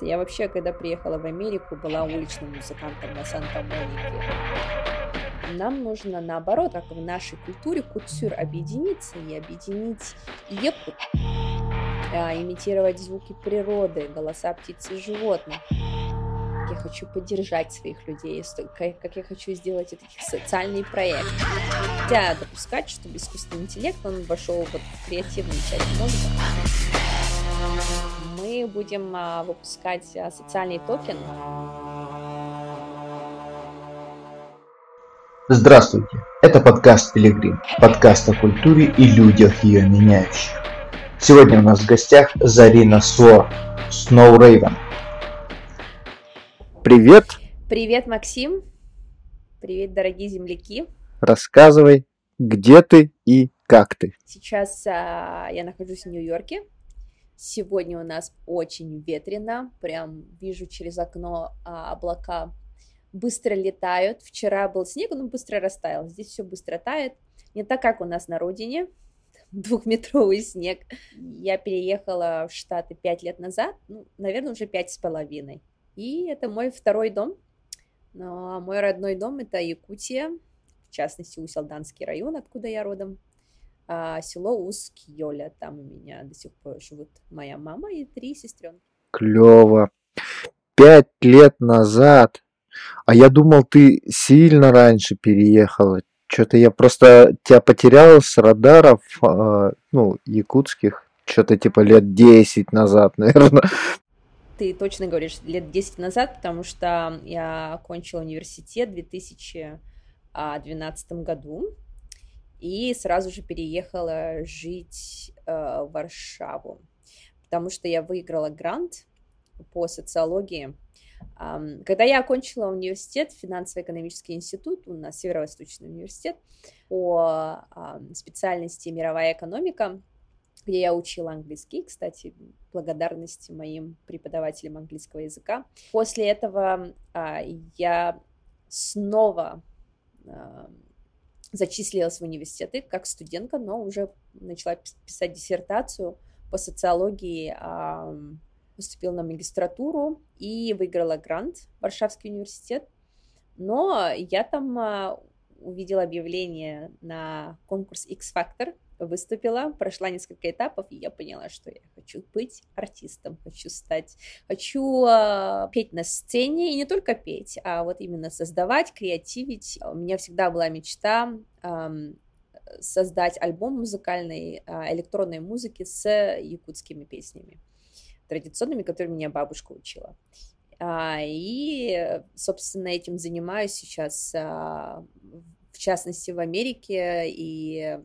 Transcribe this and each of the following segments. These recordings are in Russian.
Я вообще, когда приехала в Америку, была уличным музыкантом на Санта-Монике. Нам нужно, наоборот, как в нашей культуре, кутюр объединиться и объединить якут, а, имитировать звуки природы, голоса птиц и животных. Я хочу поддержать своих людей, как я хочу сделать это социальный проект. Нельзя допускать, чтобы искусственный интеллект, он вошел вот в креативную часть мозга. Мы будем а, выпускать а, социальный токен, Здравствуйте, это подкаст «Пилигрим», подкаст о культуре и людях ее меняющих. Сегодня у нас в гостях Зарина Со, Сноу Рейвен. Привет! Привет, Максим! Привет, дорогие земляки! Рассказывай, где ты и как ты? Сейчас а, я нахожусь в Нью-Йорке. Сегодня у нас очень ветрено, прям вижу через окно а, облака быстро летают. Вчера был снег, он быстро растаял. Здесь все быстро тает. Не так, как у нас на родине. Двухметровый снег. Я переехала в Штаты пять лет назад, ну, наверное, уже пять с половиной. И это мой второй дом. Но мой родной дом это Якутия, в частности, Уселданский район, откуда я родом. А село Ускьёля, там у меня до сих пор живут моя мама и три сестренки. Клево. Пять лет назад а я думал, ты сильно раньше переехала. Что-то я просто тебя потерял с радаров, э, ну, якутских, что-то типа лет 10 назад, наверное. Ты точно говоришь, лет 10 назад, потому что я окончила университет в 2012 году и сразу же переехала жить э, в Варшаву, потому что я выиграла грант по социологии когда я окончила университет, финансово-экономический институт, у нас Северо-Восточный университет, по специальности мировая экономика, где я учила английский, кстати, благодарность моим преподавателям английского языка. После этого а, я снова а, зачислилась в университеты как студентка, но уже начала писать диссертацию по социологии поступила на магистратуру и выиграла грант Варшавский университет. Но я там а, увидела объявление на конкурс X-Factor, выступила, прошла несколько этапов, и я поняла, что я хочу быть артистом, хочу стать, хочу э, петь на сцене, и не только петь, а вот именно создавать, креативить. У меня всегда была мечта э, создать альбом музыкальной э, электронной музыки с якутскими песнями традиционными, которые меня бабушка учила. А, и, собственно, этим занимаюсь сейчас, а, в частности, в Америке и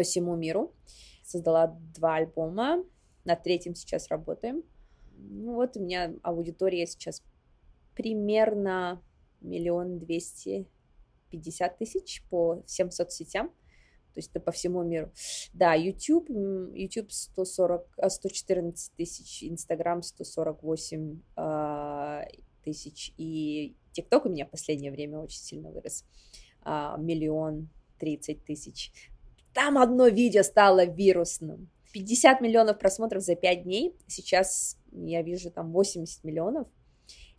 по всему миру. Создала два альбома, на третьем сейчас работаем. Ну вот у меня аудитория сейчас примерно миллион двести пятьдесят тысяч по всем соцсетям то есть это по всему миру. Да, YouTube, YouTube 140, 114 тысяч, Instagram 148 э, тысяч, и TikTok у меня в последнее время очень сильно вырос, э, миллион тридцать тысяч. Там одно видео стало вирусным. 50 миллионов просмотров за 5 дней, сейчас я вижу там 80 миллионов,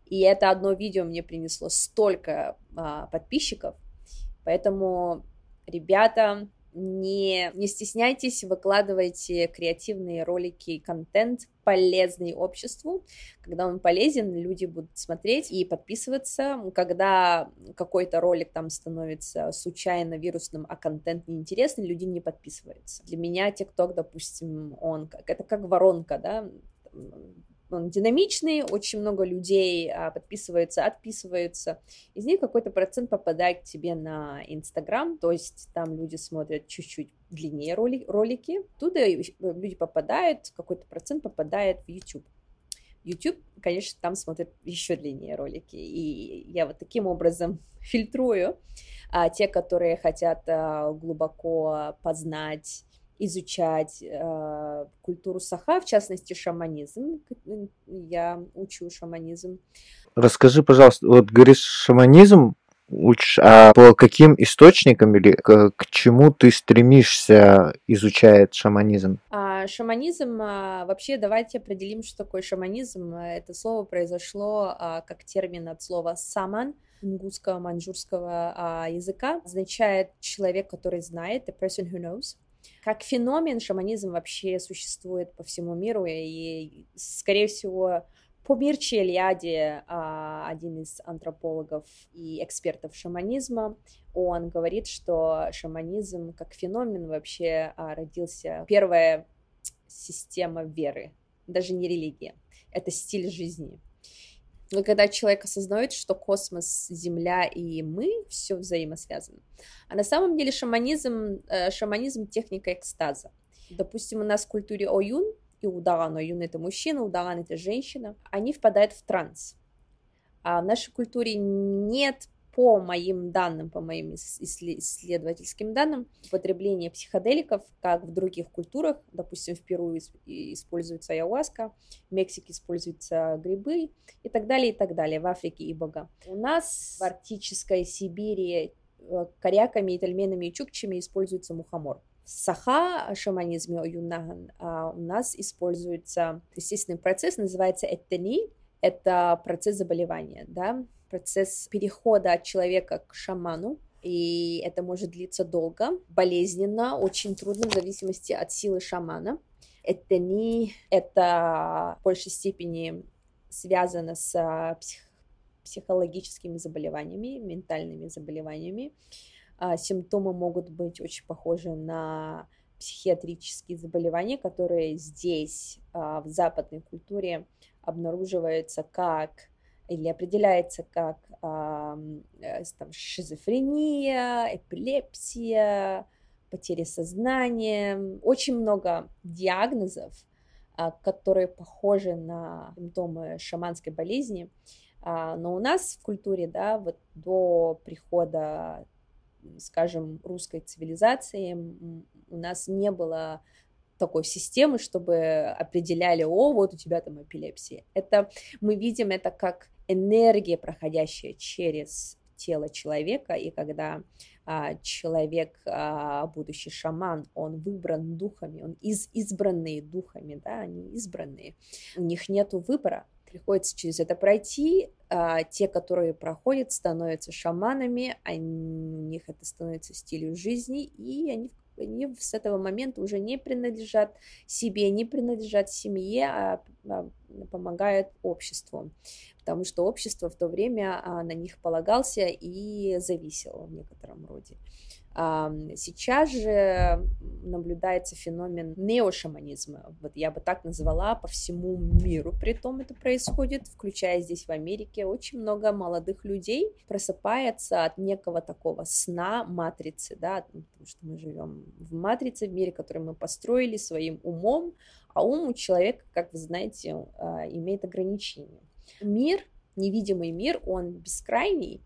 и это одно видео мне принесло столько а, подписчиков, поэтому, ребята, не, не стесняйтесь, выкладывайте креативные ролики и контент, полезный обществу. Когда он полезен, люди будут смотреть и подписываться. Когда какой-то ролик там становится случайно вирусным, а контент неинтересный, люди не подписываются. Для меня TikTok, допустим, он как, это как воронка, да, он динамичный, очень много людей а, подписываются, отписываются. Из них какой-то процент попадает к тебе на Инстаграм, то есть там люди смотрят чуть-чуть длиннее роли, ролики. Туда люди попадают, какой-то процент попадает в YouTube. YouTube, конечно, там смотрят еще длиннее ролики. И я вот таким образом фильтрую а, те, которые хотят а, глубоко познать изучать э, культуру саха, в частности шаманизм. Я учу шаманизм. Расскажи, пожалуйста, вот говоришь шаманизм, учишь, а по каким источникам или к, к чему ты стремишься изучать шаманизм? А, А, шаманизм, а, вообще давайте определим, что такое шаманизм. Это слово произошло а, как термин от слова «саман», ингусского, маньчжурского а, языка, означает человек, который знает, the person who knows. Как феномен шаманизм вообще существует по всему миру, и, скорее всего, по Мирчи Эльяде, а, один из антропологов и экспертов шаманизма, он говорит, что шаманизм как феномен вообще а, родился первая система веры, даже не религия, это стиль жизни. Но когда человек осознает, что космос, Земля и мы все взаимосвязаны. А на самом деле шаманизм, э, шаманизм техника экстаза. Допустим, у нас в культуре Оюн и Удаган, Оюн это мужчина, Удаган это женщина, они впадают в транс. А в нашей культуре нет по моим данным, по моим исследовательским данным, употребление психоделиков, как в других культурах, допустим, в Перу используется ayahuasca, в Мексике используются грибы и так далее, и так далее, в Африке и бога. У нас в арктической Сибири э, коряками, тальменами и чукчами используется мухомор. Саха шаманизме Оюнаган а, у нас используется естественный процесс, называется этени, это процесс заболевания, да, процесс перехода от человека к шаману, и это может длиться долго, болезненно, очень трудно в зависимости от силы шамана. Это не это в большей степени связано с а, псих, психологическими заболеваниями, ментальными заболеваниями. А, симптомы могут быть очень похожи на психиатрические заболевания, которые здесь, а, в западной культуре, обнаруживаются как или определяется как э, там, шизофрения, эпилепсия, потеря сознания. Очень много диагнозов, а, которые похожи на симптомы шаманской болезни. А, но у нас в культуре, да, вот до прихода, скажем, русской цивилизации у нас не было такой системы, чтобы определяли, о, вот у тебя там эпилепсия. Это мы видим это как энергия, проходящая через тело человека, и когда а, человек, а, будущий шаман, он выбран духами, он из, избранные духами, да, они избранные, у них нет выбора, приходится через это пройти. А, те, которые проходят, становятся шаманами, они, у них это становится стилем жизни, и они они с этого момента уже не принадлежат себе, не принадлежат семье, а, а помогают обществу, потому что общество в то время а, на них полагался и зависело в некотором роде. Сейчас же наблюдается феномен неошаманизма, вот я бы так назвала, по всему миру, при том это происходит, включая здесь в Америке, очень много молодых людей просыпается от некого такого сна матрицы, да, потому что мы живем в матрице, в мире, который мы построили своим умом, а ум у человека, как вы знаете, а, имеет ограничения. Мир, невидимый мир, он бескрайний,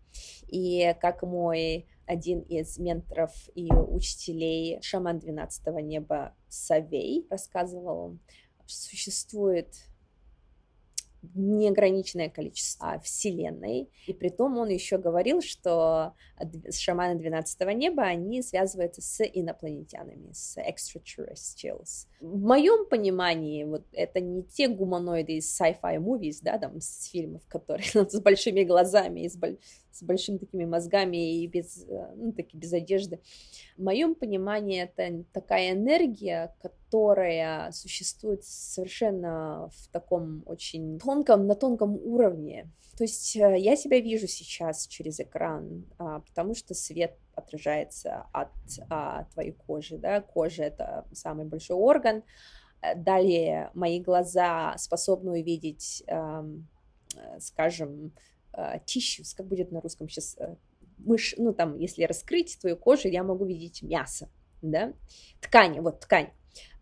и как мой один из менторов и учителей, шаман 12 неба Савей, рассказывал, существует неограниченное количество Вселенной. И при том он еще говорил, что шаманы 12 неба, они связываются с инопланетянами, с extraterrestrials. В моем понимании, вот это не те гуманоиды из sci-fi movies, да, там, с фильмов, которые с большими глазами с. С большими такими мозгами и без, э, ну, таки, без одежды. В моем понимании это такая энергия, которая существует совершенно в таком очень тонком, на тонком уровне. То есть э, я себя вижу сейчас через экран, а, потому что свет отражается от а, твоей кожи, да, кожа это самый большой орган. Э, далее мои глаза способны увидеть, скажем, tissues, как будет на русском сейчас, мышь, ну там, если раскрыть твою кожу, я могу видеть мясо, да, ткани, вот ткань.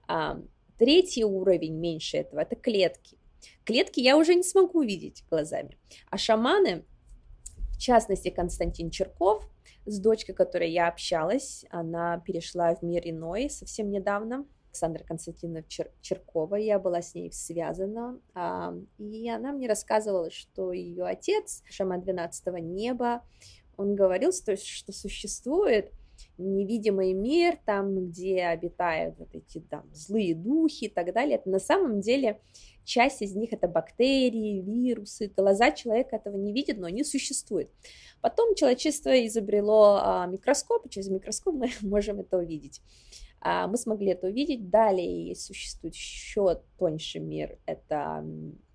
А, третий уровень меньше этого – это клетки. Клетки я уже не смогу видеть глазами. А шаманы, в частности Константин Черков, с дочкой, которой я общалась, она перешла в мир иной совсем недавно, Александра Константиновна Чер- Черкова, я была с ней связана, а, и она мне рассказывала, что ее отец, шаман 12 неба, он говорил, что, что существует невидимый мир, там, где обитают вот эти там злые духи и так далее. Это на самом деле часть из них это бактерии, вирусы. Глаза человека этого не видят, но они существуют. Потом человечество изобрело а, микроскоп, и через микроскоп мы можем это увидеть. А, мы смогли это увидеть. Далее существует еще тоньше мир. Это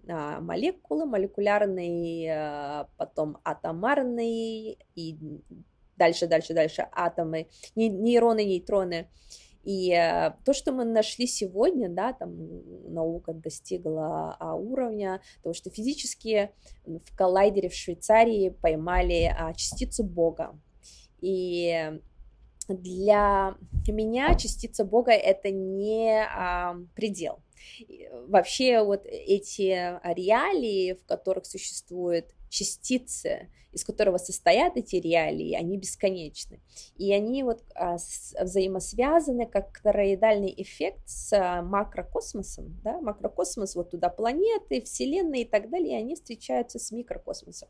а, молекулы, молекулярный, а, потом атомарный и дальше, дальше, дальше атомы, нейроны, нейтроны. И э, то, что мы нашли сегодня, да, там наука достигла а, уровня того, что физически в коллайдере в Швейцарии поймали частицу Бога. И для меня частица Бога это не а, предел. Вообще вот эти реалии, в которых существуют частицы, из которого состоят эти реалии, они бесконечны. И они вот а, взаимосвязаны как тороидальный эффект с а, макрокосмосом. Да? Макрокосмос, вот туда планеты, вселенные и так далее, и они встречаются с микрокосмосом.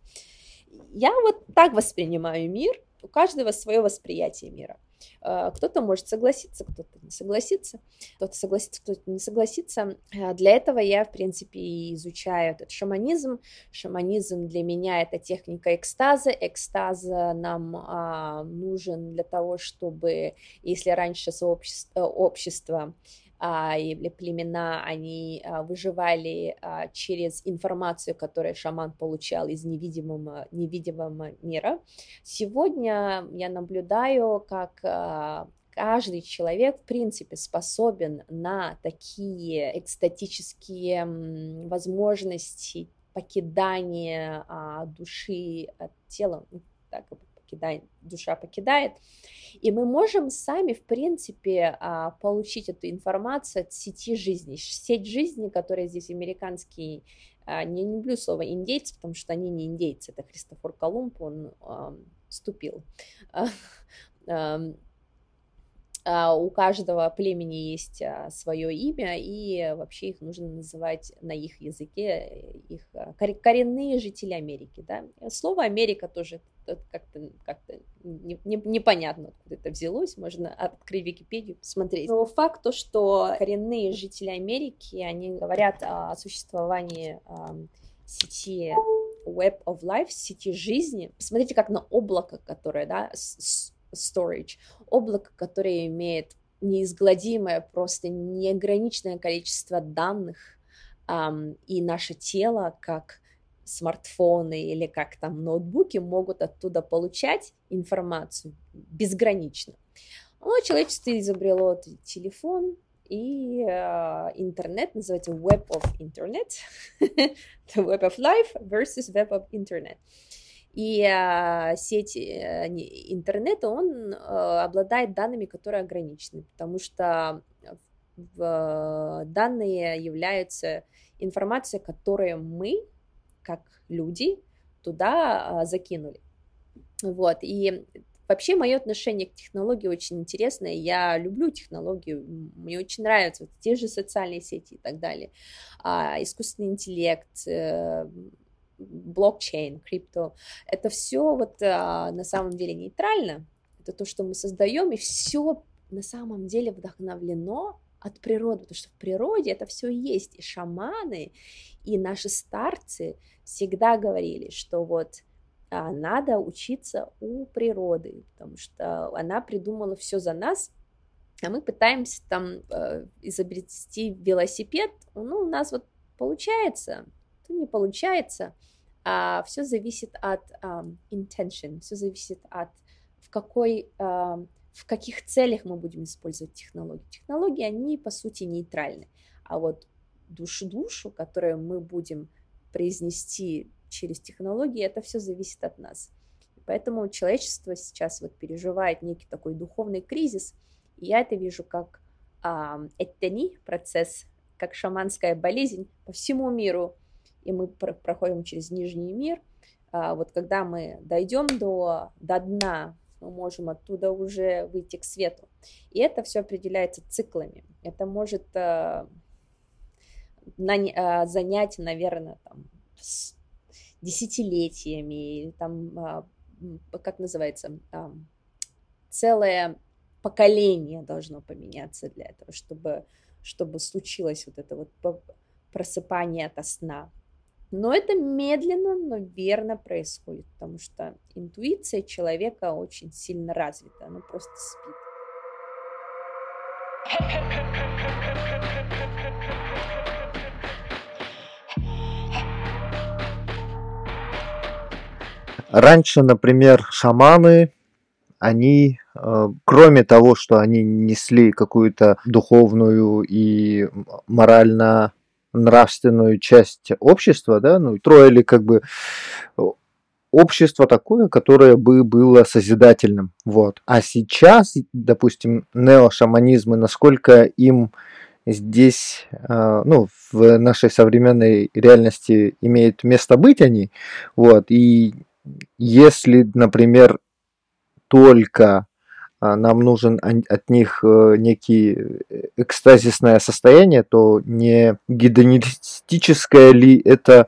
Я вот так воспринимаю мир, у каждого свое восприятие мира. А, кто-то может согласиться, кто-то не согласится, кто-то согласится, кто-то не согласится. А, для этого я, в принципе, изучаю этот шаманизм. Шаманизм для меня это техника экстаза. Экстаза нам а, нужен для того, чтобы, если раньше сообщество, общество а, или племена, они а, выживали а, через информацию, которую шаман получал из невидимого, невидимого мира. Сегодня я наблюдаю, как каждый человек, в принципе, способен на такие экстатические возможности покидания души от тела, ну, так, покидает, душа покидает. И мы можем сами, в принципе, а, получить эту информацию от сети жизни. Сеть жизни, которая здесь американский, а, не люблю слово индейцы, потому что они не индейцы, это Христофор Колумб, он вступил а, у каждого племени есть а, свое имя, и вообще их нужно называть на их языке, их а, коренные жители Америки. Да? Слово Америка тоже как-то как не, не, непонятно, откуда это взялось, можно открыть Википедию, посмотреть. Но факт то, что коренные жители Америки, они говорят о существовании сети Web of Life, сети жизни. Посмотрите, как на облако, которое, да, storage, облако, которое имеет неизгладимое, просто неограниченное количество данных, um, и наше тело, как смартфоны или как там ноутбуки, могут оттуда получать информацию безгранично. Но человечество изобрело телефон, и э, интернет называется Web of Internet, the Web of Life versus Web of Internet. И э, сеть э, интернета, он э, обладает данными, которые ограничены, потому что в, данные являются информацией, которую мы, как люди, туда закинули. Вот, и Вообще, мое отношение к технологии очень интересное. Я люблю технологию, мне очень нравятся вот те же социальные сети и так далее. А, искусственный интеллект, блокчейн, крипто, это все вот а, на самом деле нейтрально, это то, что мы создаем, и все на самом деле вдохновлено от природы, потому что в природе это все есть, и шаманы, и наши старцы всегда говорили, что вот а, надо учиться у природы, потому что она придумала все за нас, а мы пытаемся там э, изобрести велосипед, ну, у нас вот получается, то не получается, а, все зависит от um, intention, все зависит от в какой uh, в каких целях мы будем использовать технологии. Технологии, они по сути нейтральны, а вот душу-душу, которую мы будем произнести через технологии, это все зависит от нас. поэтому человечество сейчас вот переживает некий такой духовный кризис, и я это вижу как а, этани, процесс, как шаманская болезнь по всему миру, и мы проходим через нижний мир. А, вот когда мы дойдем до, до дна, мы можем оттуда уже выйти к свету. И это все определяется циклами. Это может на, э, занять, наверное, там, десятилетиями, там, э, как называется, целое поколение должно поменяться для этого, чтобы, чтобы случилось вот это вот просыпание от сна. Но это медленно, но верно происходит, потому что интуиция человека очень сильно развита, она просто спит. Раньше, например, шаманы, они, э, кроме того, что они несли какую-то духовную и морально нравственную часть общества, да, ну, строили как бы общество такое, которое бы было созидательным, вот. А сейчас, допустим, неошаманизмы, насколько им здесь, э, ну, в нашей современной реальности имеет место быть они, вот, и если, например, только а, нам нужен от них э, некий э, экстазисное состояние, то не гедонистическое ли это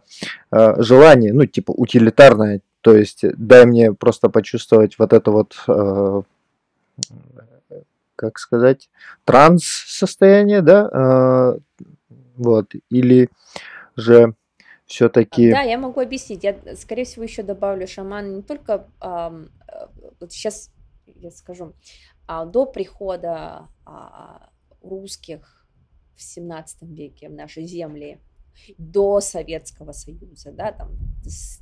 а, желание, ну, типа утилитарное, то есть дай мне просто почувствовать вот это вот, а, как сказать, транс состояние, да, вот, или же все-таки... Да, я могу объяснить. Я, скорее всего, еще добавлю. Шаман не только... Э, вот сейчас я скажу, а, до прихода а, русских в 17 веке в наши земли, до Советского Союза, да, там с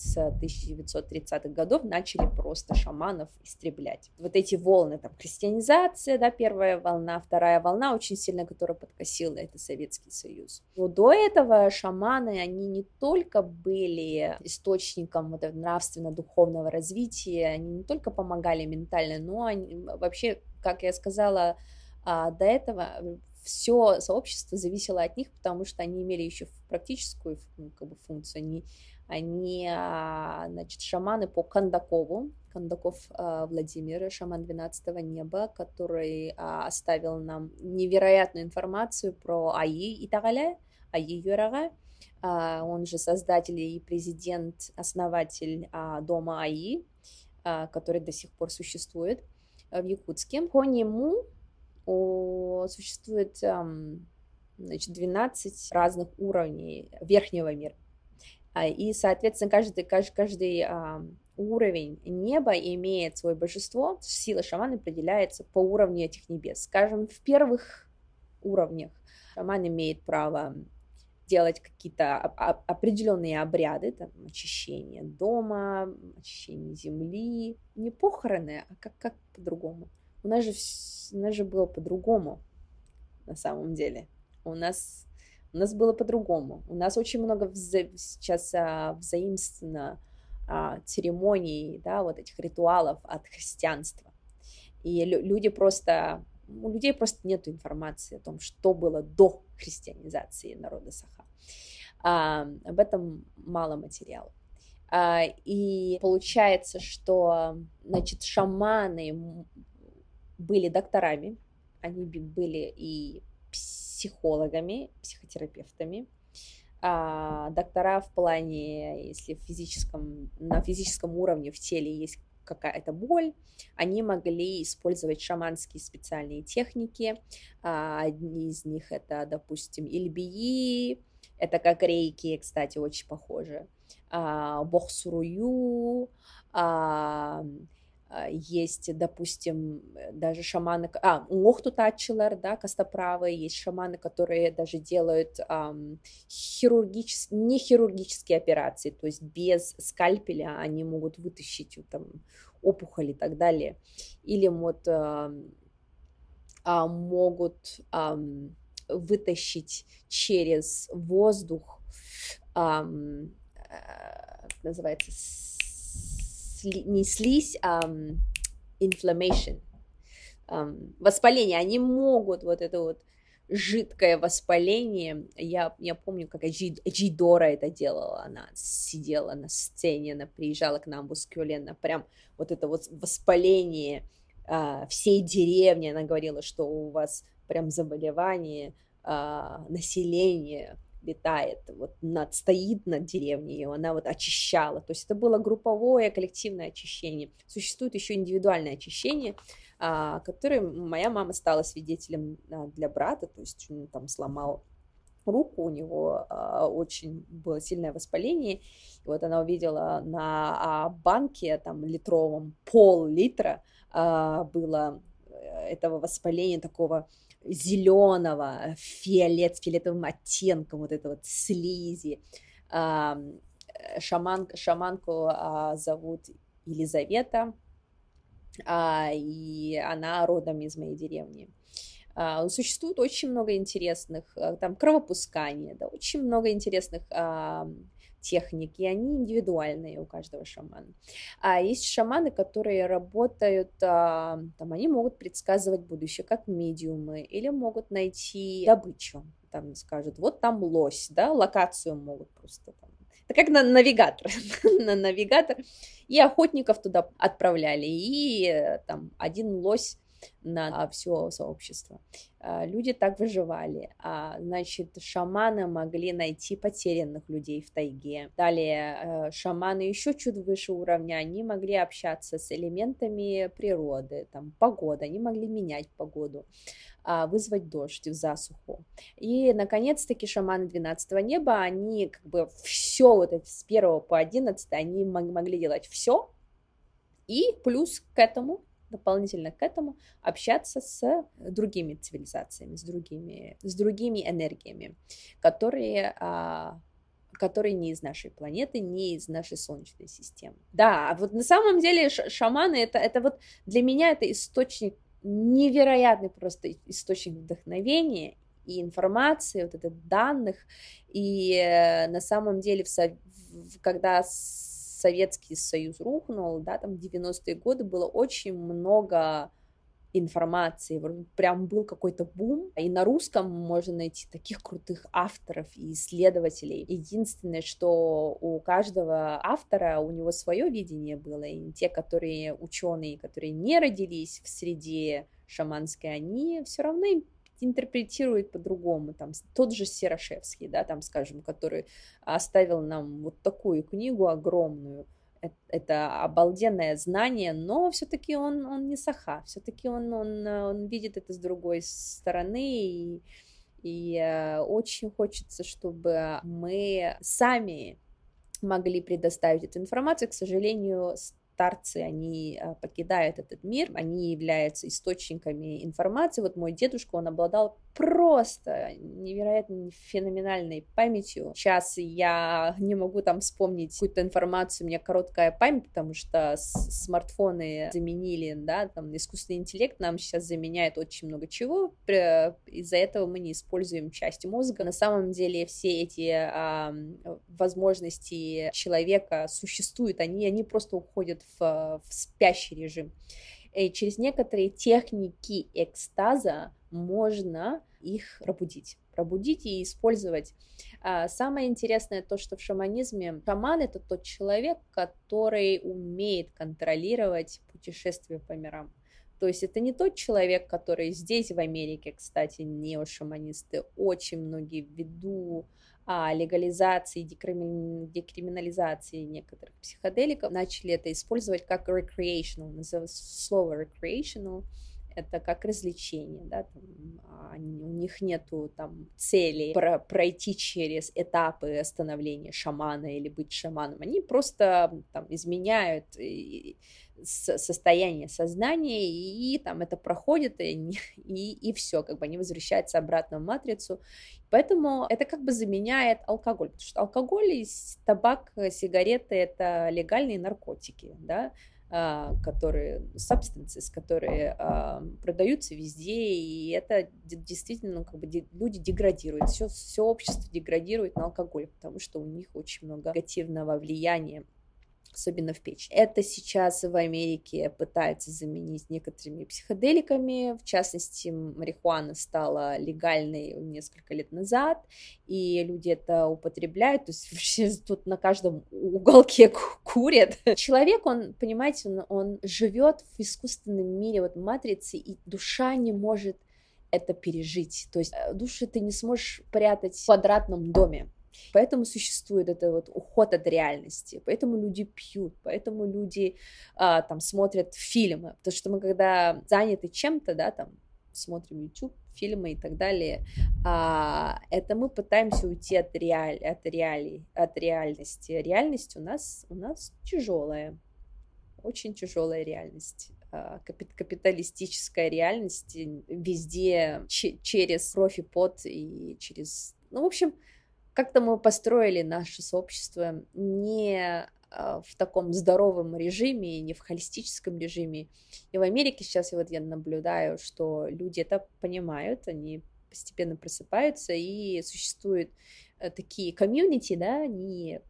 1930-х годов начали просто шаманов истреблять. Вот эти волны, там, христианизация, да, первая волна, вторая волна очень сильно, которая подкосила, это Советский Союз. Но до этого шаманы, они не только были источником вот нравственно-духовного развития, они не только помогали ментально, но они вообще, как я сказала, а, до этого все сообщество зависело от них, потому что они имели еще практическую как бы, функцию, они они, а, значит, шаманы по Кандакову, Кандаков а, Владимир, шаман 12 неба, который а, оставил нам невероятную информацию про Аи и Тагаля, Аи Юрага, он же создатель и президент, основатель дома Аи, который до сих пор существует в Якутске. По нему существует значит, 12 разных уровней верхнего мира. А, и, соответственно, каждый, каждый, каждый уровень неба имеет свое божество, сила шамана определяется по уровню этих небес. Скажем, в первых уровнях шаман имеет право делать какие-то определенные обряды, там, очищение дома, очищение земли, не похороны, а как, как по-другому. У нас же, у нас же было по-другому на самом деле. У нас у нас было по-другому. У нас очень много вза- сейчас а, взаимственно а, церемоний, да, вот этих ритуалов от христианства. И лю- люди просто, у людей просто нет информации о том, что было до христианизации народа Саха. А, об этом мало материалов. А, и получается, что, значит, шаманы были докторами, они были и психологами, психотерапевтами, а, доктора в плане, если в физическом, на физическом уровне в теле есть какая-то боль, они могли использовать шаманские специальные техники. А, одни из них это, допустим, ильбии, это как рейки, кстати, очень похоже, а, бохсурую, а, а, есть, допустим, даже шаманы, а, лохтутачилар, да, костоправы, есть шаманы, которые даже делают ам, хирургические, не хирургические операции, то есть без скальпеля они могут вытащить там опухоль и так далее, или вот а, а, могут а, вытащить через воздух, а, называется, сли, не слизь, а um, inflammation, um, воспаление. Они могут вот это вот жидкое воспаление. Я, я помню, как Джидора это делала. Она сидела на сцене, она приезжала к нам в Ускюле, она прям вот это вот воспаление а, всей деревни. Она говорила, что у вас прям заболевание а, населения витает, вот над, стоит над деревней, и она вот очищала. То есть это было групповое, коллективное очищение. Существует еще индивидуальное очищение, а, которое моя мама стала свидетелем а, для брата, то есть он там сломал руку, у него а, очень было сильное воспаление. И вот она увидела на а, банке там литровом пол-литра а, было э, этого воспаления такого зеленого, фиолет с фиолетовым оттенком, вот это вот слизи. А, шаман, шаманку а, зовут Елизавета, а, и она родом из моей деревни. А, существует очень много интересных, а, там, кровопускания, да, очень много интересных техник, и они индивидуальные у каждого шамана. А есть шаманы, которые работают, там, они могут предсказывать будущее, как медиумы, или могут найти добычу, там скажут, вот там лось, да, локацию могут просто там. Это как на навигатор, на навигатор, и охотников туда отправляли, и э, там один лось на все сообщество. А, люди так выживали. А, значит, шаманы могли найти потерянных людей в тайге. Далее, э, шаманы еще чуть выше уровня, они могли общаться с элементами природы, там, погода, они могли менять погоду а, вызвать дождь, засуху. И, наконец-таки, шаманы 12 неба, они как бы все вот это с 1 по 11, они могли делать все, и плюс к этому дополнительно к этому общаться с другими цивилизациями, с другими, с другими энергиями, которые а, которые не из нашей планеты, не из нашей Солнечной системы. Да, а вот на самом деле шаманы это, это вот для меня это источник, невероятный просто источник вдохновения и информации, вот это данных. И э, на самом деле, в, когда Советский Союз рухнул, да, там 90-е годы было очень много информации, прям был какой-то бум, и на русском можно найти таких крутых авторов и исследователей. Единственное, что у каждого автора у него свое видение было, и те, которые ученые, которые не родились в среде шаманской, они все равно интерпретирует по-другому. Там тот же Серошевский, да, там, скажем, который оставил нам вот такую книгу огромную, это обалденное знание, но все-таки он, он не саха, все-таки он, он, он видит это с другой стороны, и, и э, очень хочется, чтобы мы сами могли предоставить эту информацию. К сожалению, старцы, они а, покидают этот мир, они являются источниками информации. Вот мой дедушка, он обладал просто невероятно феноменальной памятью. Сейчас я не могу там вспомнить какую-то информацию, у меня короткая память, потому что смартфоны заменили, да, там искусственный интеллект нам сейчас заменяет очень много чего, из-за этого мы не используем часть мозга. На самом деле все эти а, возможности человека существуют, они, они просто уходят в, в спящий режим. И через некоторые техники экстаза можно их пробудить пробудить и использовать. А, самое интересное то, что в шаманизме шаман это тот человек, который умеет контролировать путешествие по мирам. То есть это не тот человек, который здесь, в Америке, кстати, неошаманисты, очень многие ввиду а, легализации, декриминализации некоторых психоделиков начали это использовать как recreational, слово recreational, это как развлечение, да, там, они, у них нету там цели про пройти через этапы становления шамана или быть шаманом, они просто там изменяют состояние сознания, и, там это проходит, и, и, и все, как бы они возвращаются обратно в матрицу. Поэтому это как бы заменяет алкоголь, потому что алкоголь и табак, сигареты — это легальные наркотики, да, а, которые substances, которые а, продаются везде, и это действительно ну, как бы люди деградируют, все, все общество деградирует на алкоголь, потому что у них очень много негативного влияния особенно в печь. Это сейчас в Америке пытается заменить некоторыми психоделиками, в частности, марихуана стала легальной несколько лет назад, и люди это употребляют, то есть вообще тут на каждом уголке курят. Человек, он, понимаете, он, он живет в искусственном мире, вот матрицы, и душа не может это пережить. То есть э, души ты не сможешь прятать в квадратном доме. Поэтому существует это вот уход от реальности, поэтому люди пьют, поэтому люди а, там смотрят фильмы, потому что мы когда заняты чем-то, да, там смотрим YouTube, фильмы и так далее, а, это мы пытаемся уйти от, реаль, от, реалий, от реальности. Реальность у нас, у нас тяжелая, очень тяжелая реальность а, капиталистическая реальность везде через кровь и пот и через... Ну, в общем, как-то мы построили наше сообщество не а, в таком здоровом режиме, не в холистическом режиме. И в Америке сейчас вот я наблюдаю, что люди это понимают, они постепенно просыпаются, и существуют э, такие комьюнити, да, они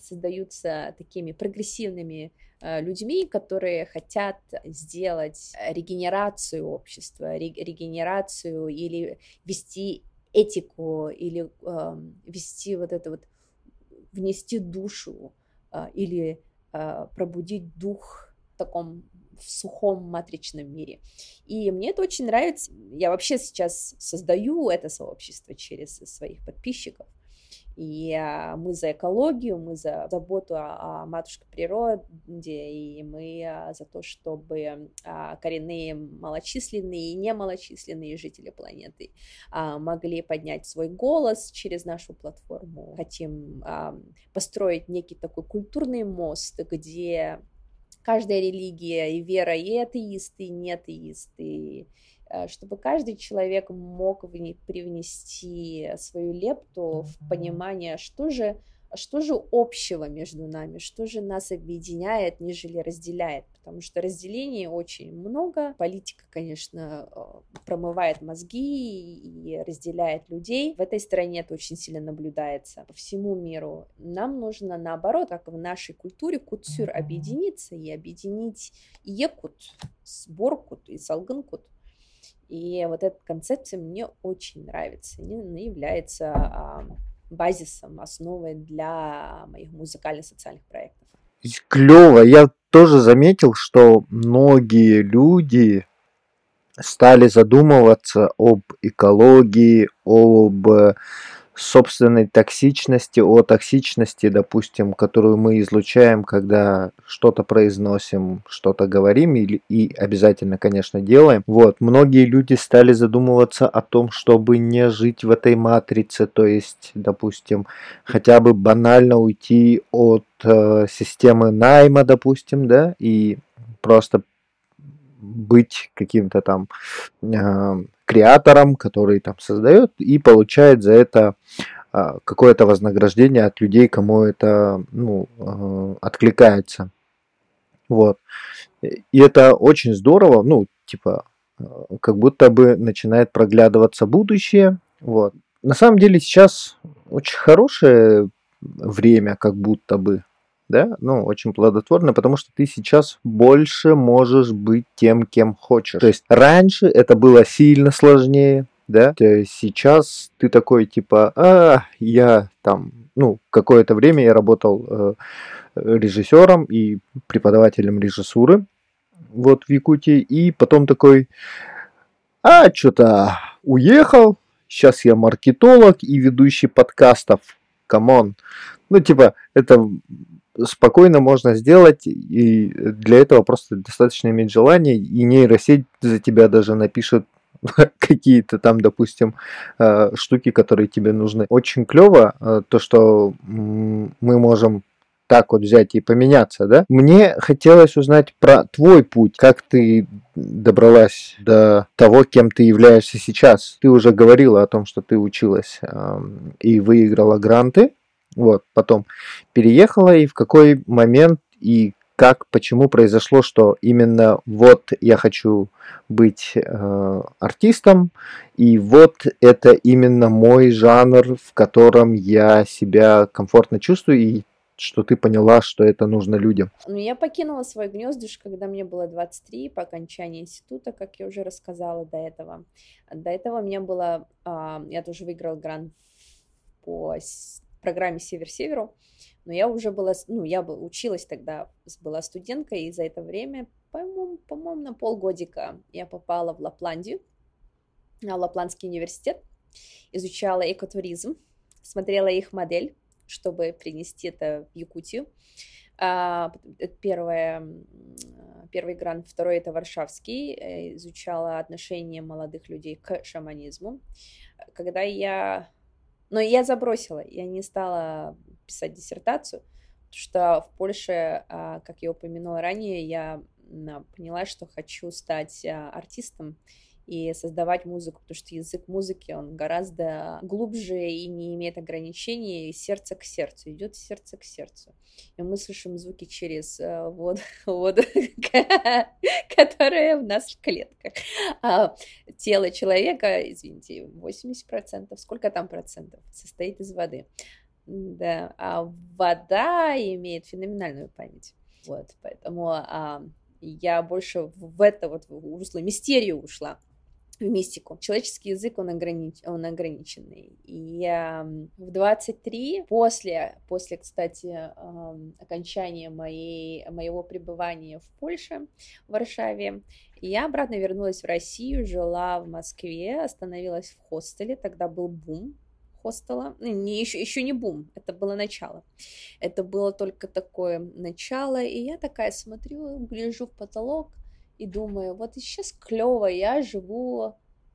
создаются такими прогрессивными э, людьми, которые хотят сделать регенерацию общества, регенерацию или вести этику, или э, вести вот это вот, внести душу э, или э, пробудить дух в таком в сухом матричном мире. И мне это очень нравится. Я вообще сейчас создаю это сообщество через своих подписчиков. И а, мы за экологию, мы за заботу о, матушке природе, и мы а, за то, чтобы а, коренные малочисленные и немалочисленные жители планеты могли поднять свой голос через нашу платформу. Хотим построить некий такой культурный мост, где каждая религия и вера, и атеисты, и неатеисты, чтобы каждый человек мог привнести свою лепту в понимание, что же, что же общего между нами, что же нас объединяет, нежели разделяет, потому что разделений очень много. Политика, конечно, э, промывает мозги и разделяет людей. В этой стране это очень сильно наблюдается по всему миру. Нам нужно, наоборот, как в нашей культуре, кутсюр объединиться и объединить Якут с Боркут и Салганкут и вот эта концепция мне очень нравится. Она является а, базисом, основой для моих музыкально-социальных проектов. Клево. Я тоже заметил, что многие люди стали задумываться об экологии, об собственной токсичности, о токсичности, допустим, которую мы излучаем, когда что-то произносим, что-то говорим и, и обязательно, конечно, делаем. Вот, многие люди стали задумываться о том, чтобы не жить в этой матрице, то есть, допустим, хотя бы банально уйти от э, системы найма, допустим, да, и просто быть каким-то там э, креатором, который там создает и получает за это э, какое-то вознаграждение от людей, кому это ну, э, откликается. Вот. И это очень здорово, ну, типа, э, как будто бы начинает проглядываться будущее. Вот. На самом деле сейчас очень хорошее время, как будто бы да, ну, очень плодотворно, потому что ты сейчас больше можешь быть тем, кем хочешь. То есть раньше это было сильно сложнее, да, то есть сейчас ты такой типа, а, я там, ну, какое-то время я работал э, режиссером и преподавателем режиссуры, вот в Якутии, и потом такой, а, что-то уехал, сейчас я маркетолог и ведущий подкастов, come on. Ну, типа, это спокойно можно сделать, и для этого просто достаточно иметь желание, и нейросеть за тебя даже напишет какие-то там, допустим, э, штуки, которые тебе нужны. Очень клево э, то, что мы можем так вот взять и поменяться, да? Мне хотелось узнать про твой путь, как ты добралась до того, кем ты являешься сейчас. Ты уже говорила о том, что ты училась э, и выиграла гранты, вот, потом переехала и в какой момент и как, почему произошло, что именно вот я хочу быть э, артистом, и вот это именно мой жанр, в котором я себя комфортно чувствую, и что ты поняла, что это нужно людям? Ну, я покинула свой гнездыш, когда мне было 23, по окончании института, как я уже рассказала до этого. До этого у меня было, э, я тоже выиграла грант по программе «Север-Северу», но я уже была, ну, я училась тогда, была студенткой, и за это время, по-моему, по-моему, на полгодика я попала в Лапландию, Лапландский университет, изучала экотуризм, смотрела их модель, чтобы принести это в Якутию. А, первое, первый грант, второй это Варшавский, э, изучала отношение молодых людей к шаманизму. Когда я... Но я забросила, я не стала писать диссертацию, потому что в Польше, а, как я упомянула ранее, я поняла, что хочу стать а, артистом, и создавать музыку, потому что язык музыки, он гораздо глубже и не имеет ограничений, сердце к сердцу, идет сердце к сердцу. И мы слышим звуки через воду, воду которая в в клетках. А тело человека, извините, 80%, сколько там процентов, состоит из воды. Да, а вода имеет феноменальную память. Вот, поэтому а, я больше в это вот в русло мистерию ушла в мистику. Человеческий язык, он, огранич... он ограниченный. И э, в 23, после, после кстати, э, окончания моей, моего пребывания в Польше, в Варшаве, я обратно вернулась в Россию, жила в Москве, остановилась в хостеле, тогда был бум хостела. Не, еще, еще не бум, это было начало. Это было только такое начало, и я такая смотрю, гляжу в потолок, и думаю, вот сейчас клево, я живу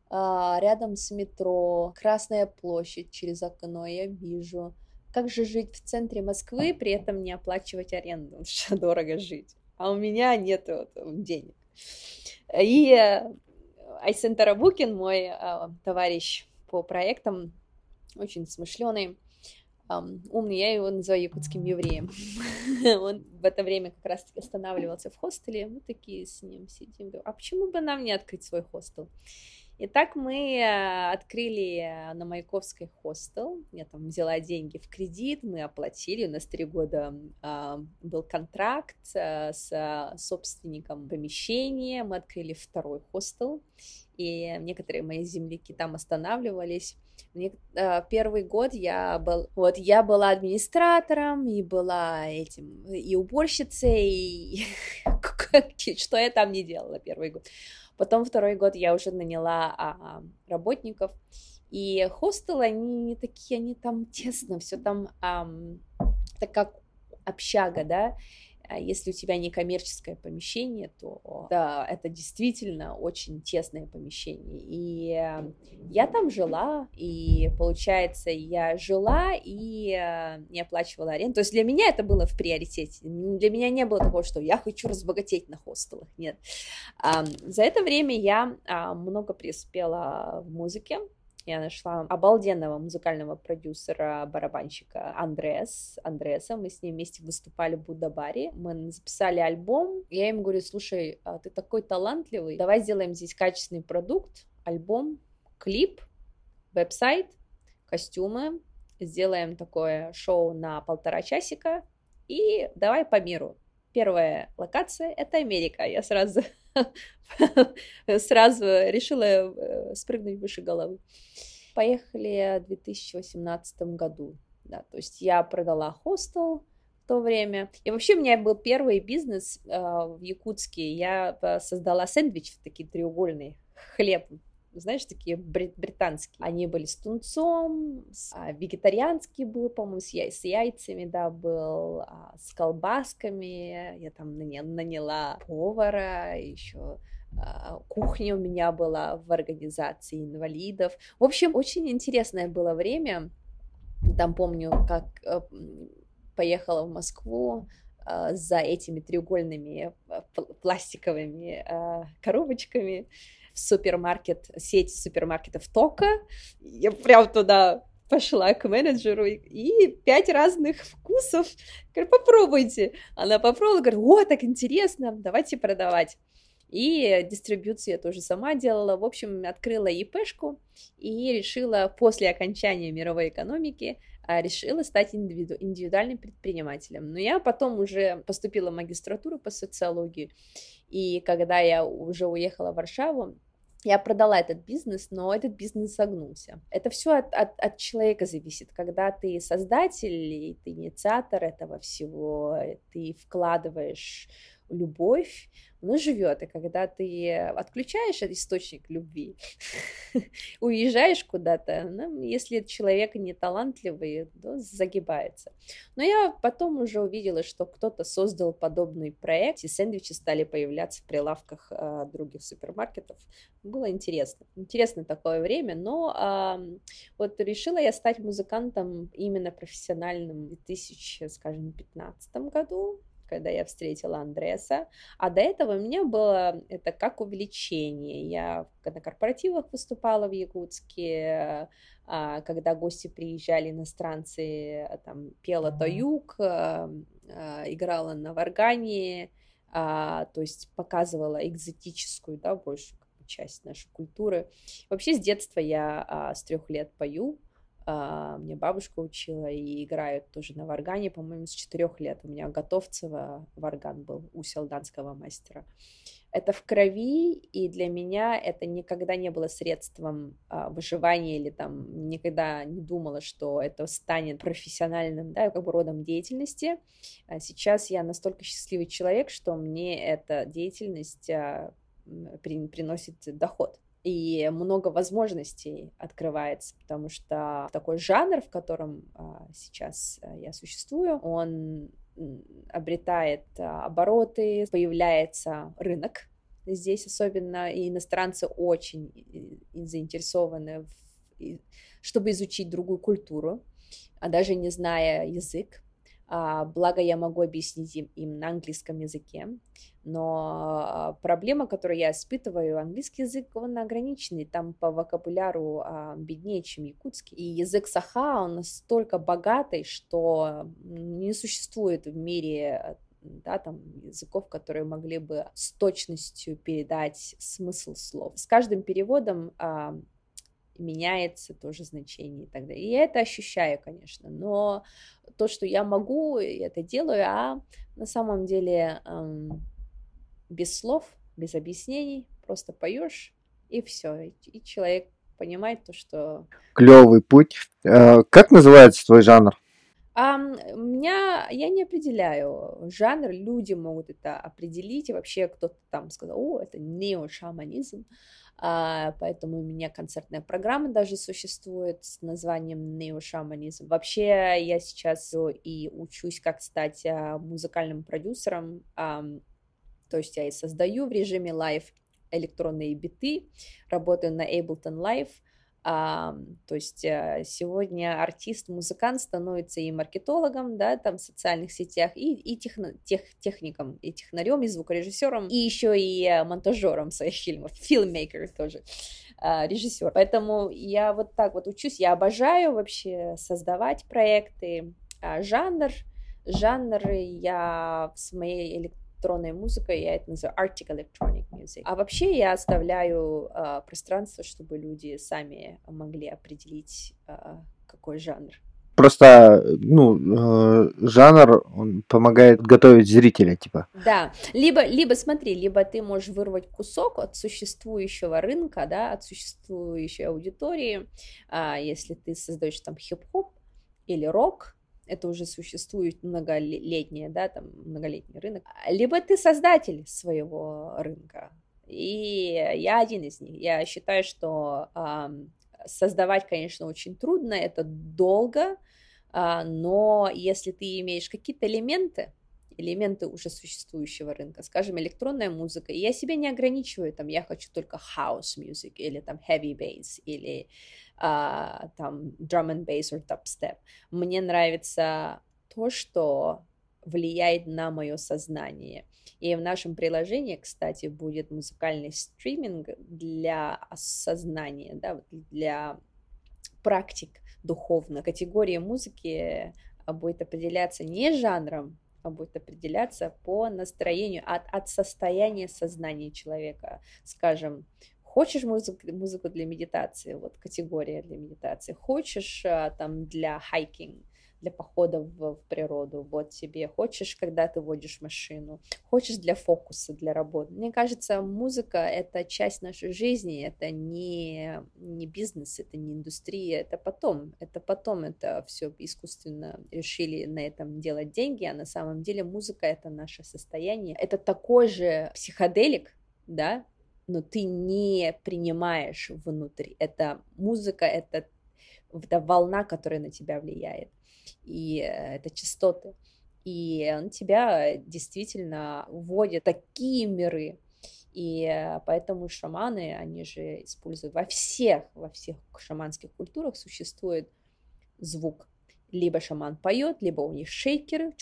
а, рядом с метро, Красная площадь через окно, я вижу. Как же жить в центре Москвы, при этом не оплачивать аренду, что дорого жить. А у меня нет денег. И э, Айсен Тарабукин, мой э, товарищ по проектам, очень смышленый, умный, я его называю якутским евреем. Он в это время как раз останавливался в хостеле, мы такие с ним сидим, а почему бы нам не открыть свой хостел? И так мы э, открыли э, на Маяковской хостел. Я там взяла деньги в кредит, мы оплатили. У нас три года а, был контракт а, с собственником помещения. Мы открыли второй хостел. И некоторые мои земляки там останавливались. Мне, э, первый год я был, вот я была администратором и была этим и уборщицей, и что я там не делала первый год. Потом второй год я уже наняла а, работников, и хостелы, они не такие, они там тесно, все там а, так как общага, да, если у тебя не коммерческое помещение, то да, это действительно очень тесное помещение. И э, я там жила, и получается, я жила и э, не оплачивала аренду. То есть для меня это было в приоритете. Для меня не было такого, что я хочу разбогатеть на хостелах. Нет. За это время я а, много преуспела в музыке я нашла обалденного музыкального продюсера, барабанщика Андрес, Андреса. Мы с ним вместе выступали в Будабаре. Мы записали альбом. Я ему говорю, слушай, а ты такой талантливый, давай сделаем здесь качественный продукт, альбом, клип, веб-сайт, костюмы, сделаем такое шоу на полтора часика и давай по миру. Первая локация — это Америка. Я сразу сразу решила э, спрыгнуть выше головы. Поехали в 2018 году. Да, то есть я продала хостел в то время. И вообще у меня был первый бизнес э, в Якутске. Я э, создала сэндвич, такие треугольный хлеб знаешь, такие брит британские. Они были с тунцом, с, а, вегетарианский был, по-моему, с, яй с яйцами, да, был, а, с колбасками. Я там наняла повара, еще а, кухня у меня была в организации инвалидов. В общем, очень интересное было время. Там помню, как э, поехала в Москву, а, за этими треугольными пластиковыми коробочками в супермаркет, сеть супермаркетов Тока. Я прям туда пошла к менеджеру и пять разных вкусов. Говорю, попробуйте. Она попробовала, говорит, о, так интересно, давайте продавать. И дистрибьюцию я тоже сама делала. В общем, открыла ИПшку и решила после окончания мировой экономики а, решила стать индивиду, индивидуальным предпринимателем. Но я потом уже поступила в магистратуру по социологии, и когда я уже уехала в Варшаву, я продала этот бизнес, но этот бизнес загнулся. Это все от, от, от человека зависит. Когда ты создатель ты инициатор этого всего, ты вкладываешь любовь, оно живет, и когда ты отключаешь источник любви, уезжаешь куда-то, ну, если человек не талантливый, то загибается. Но я потом уже увидела, что кто-то создал подобный проект, и сэндвичи стали появляться в прилавках э, других супермаркетов. Было интересно. Интересно такое время, но э, вот решила я стать музыкантом именно профессиональным в 2015 году, когда я встретила Андреса, а до этого у меня было это как увлечение. Я на корпоративах выступала в Якутске, а, когда гости приезжали, иностранцы, там, пела Таюк, а, а, играла на варгане, то есть показывала экзотическую, да, большую часть нашей культуры. Вообще с детства я с трех лет пою, мне бабушка учила и играют тоже на варгане, по-моему, с четырех лет. У меня Готовцева варган был у селданского мастера. Это в крови, и для меня это никогда не было средством uh, выживания или там никогда не думала, что это станет профессиональным, да, как бы родом деятельности. Uh, сейчас я настолько счастливый человек, что мне эта деятельность при, приносит доход и много возможностей открывается, потому что такой жанр, в котором а, сейчас а, я существую, он обретает а, обороты, появляется рынок. Здесь особенно и иностранцы очень заинтересованы, в, чтобы изучить другую культуру, а даже не зная язык, благо я могу объяснить им, им на английском языке, но проблема, которую я испытываю, английский язык, он ограниченный, там по вокабуляру а, беднее, чем якутский, и язык саха, он настолько богатый, что не существует в мире да, там, языков, которые могли бы с точностью передать смысл слов. С каждым переводом а, меняется тоже значение и так далее. И я это ощущаю, конечно, но то, что я могу, я это делаю, а на самом деле эм, без слов, без объяснений, просто поешь и все, и человек понимает то, что... Клевый путь. Э, как называется твой жанр? А, меня, я не определяю жанр, люди могут это определить, и вообще кто-то там сказал, о, это неошаманизм, а, поэтому у меня концертная программа даже существует с названием неошаманизм. Вообще я сейчас и учусь, как стать а, музыкальным продюсером, а, то есть я и создаю в режиме live электронные биты, работаю на Ableton Live, а, то есть э, сегодня артист, музыкант становится и маркетологом, да, там в социальных сетях, и, и техно, тех, техником, и технарем, и звукорежиссером, и еще и э, монтажером своих фильмов, filmmaker тоже, а, режиссер. Поэтому я вот так вот учусь, я обожаю вообще создавать проекты, а, жанр, жанры я с моей музыкой, я это называю Arctic Electronic Music. А вообще я оставляю э, пространство, чтобы люди сами могли определить, э, какой жанр. Просто, ну, э, жанр, он помогает готовить зрителя, типа. Да, либо, либо смотри, либо ты можешь вырвать кусок от существующего рынка, да, от существующей аудитории, а если ты создаешь там хип-хоп или рок, это уже существует многолетнее, да, там, многолетний рынок, либо ты создатель своего рынка, и я один из них. Я считаю, что э, создавать, конечно, очень трудно, это долго, э, но если ты имеешь какие-то элементы, элементы уже существующего рынка, скажем, электронная музыка, и я себя не ограничиваю, там, я хочу только house music, или там heavy bass, или uh, там drum and bass or dubstep. Мне нравится то, что влияет на мое сознание. И в нашем приложении, кстати, будет музыкальный стриминг для осознания, да, для практик духовных. Категория музыки будет определяться не жанром, а будет определяться по настроению, от, от состояния сознания человека. Скажем, хочешь музыку, музыку для медитации, вот категория для медитации, хочешь а, там для хайкинг, для похода в, в природу. Вот тебе хочешь, когда ты водишь машину, хочешь для фокуса, для работы. Мне кажется, музыка — это часть нашей жизни, это не, не бизнес, это не индустрия, это потом. Это потом это все искусственно решили на этом делать деньги, а на самом деле музыка — это наше состояние. Это такой же психоделик, да, но ты не принимаешь внутрь. Это музыка, это, это волна, которая на тебя влияет. И э, это частоты. И он тебя действительно вводит в такие миры. И э, поэтому шаманы, они же используют во всех, во всех шаманских культурах существует звук. Либо шаман поет, либо у них шейкеры,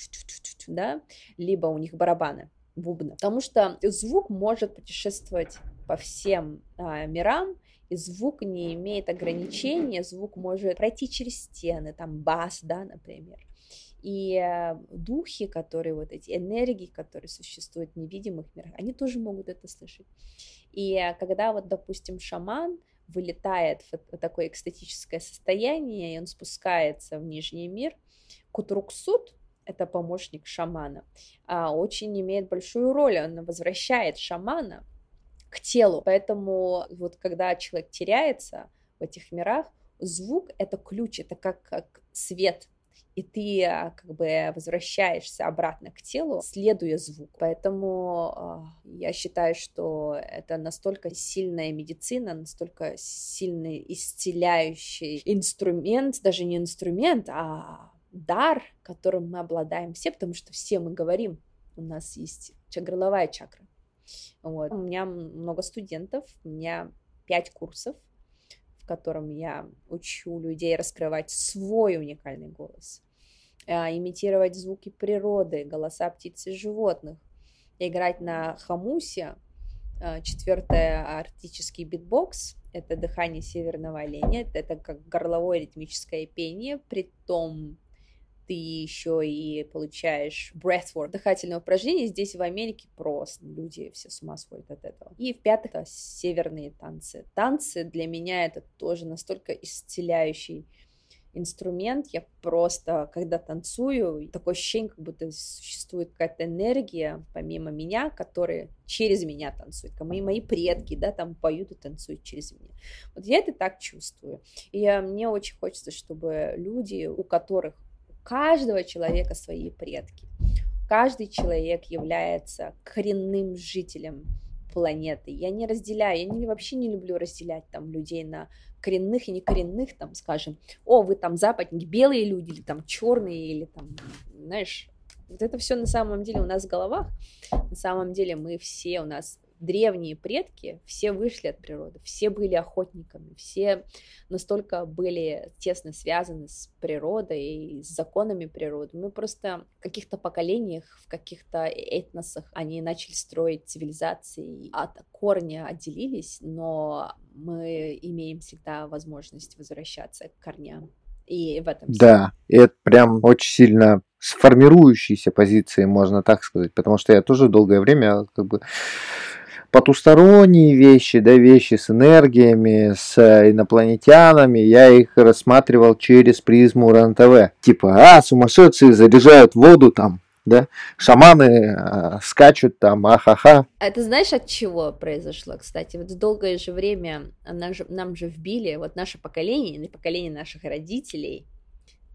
да, либо у них барабаны бубна. Потому что звук может путешествовать по всем а, мирам, и звук не имеет ограничения, звук может пройти через стены, там бас, да, например. И э, духи, которые вот эти энергии, которые существуют в невидимых мирах, они тоже могут это слышать. И э, когда вот, допустим, шаман вылетает в такое экстатическое состояние, и он спускается в нижний мир, Кутруксут, это помощник шамана, а, очень имеет большую роль, он возвращает шамана к телу. Поэтому вот когда человек теряется в этих мирах, звук — это ключ, это как, как свет, и ты а, как бы возвращаешься обратно к телу, следуя звуку. Поэтому э, я считаю, что это настолько сильная медицина, настолько сильный исцеляющий инструмент, даже не инструмент, а дар, которым мы обладаем все, потому что все мы говорим, у нас есть горловая чакра. Вот. У меня много студентов, у меня пять курсов, в котором я учу людей раскрывать свой уникальный голос, а, имитировать звуки природы, голоса птиц и животных, играть на хамусе, а, четвёртое арктический битбокс, это дыхание северного оленя, это как горловое ритмическое пение, при том ты еще и получаешь breathwork, дыхательное упражнение. Здесь в Америке просто люди все с ума сходят от этого. И в-пятых, это северные танцы. Танцы для меня это тоже настолько исцеляющий инструмент. Я просто, когда танцую, такое ощущение, как будто существует какая-то энергия помимо меня, которая через меня танцует. Мои, мои предки, да, там поют и танцуют через меня. Вот я это так чувствую. И мне очень хочется, чтобы люди, у которых каждого человека свои предки. Каждый человек является коренным жителем планеты. Я не разделяю, я не, вообще не люблю разделять там людей на коренных и некоренных, там, скажем, о, вы там западники, белые люди, или там черные, или там, знаешь, вот это все на самом деле у нас в головах. На самом деле мы все, у нас древние предки все вышли от природы, все были охотниками, все настолько были тесно связаны с природой и с законами природы. Мы просто в каких-то поколениях, в каких-то этносах они начали строить цивилизации, от корня отделились, но мы имеем всегда возможность возвращаться к корням. И в этом Да, и это прям очень сильно сформирующиеся позиции, можно так сказать, потому что я тоже долгое время как бы потусторонние вещи, да, вещи с энергиями, с инопланетянами, я их рассматривал через призму РЕН-ТВ. Типа, а, сумасшедшие заряжают воду там, да, шаманы э, скачут там, ахаха. А это знаешь, от чего произошло, кстати? Вот долгое же время нам же, нам же вбили, вот наше поколение, или поколение наших родителей,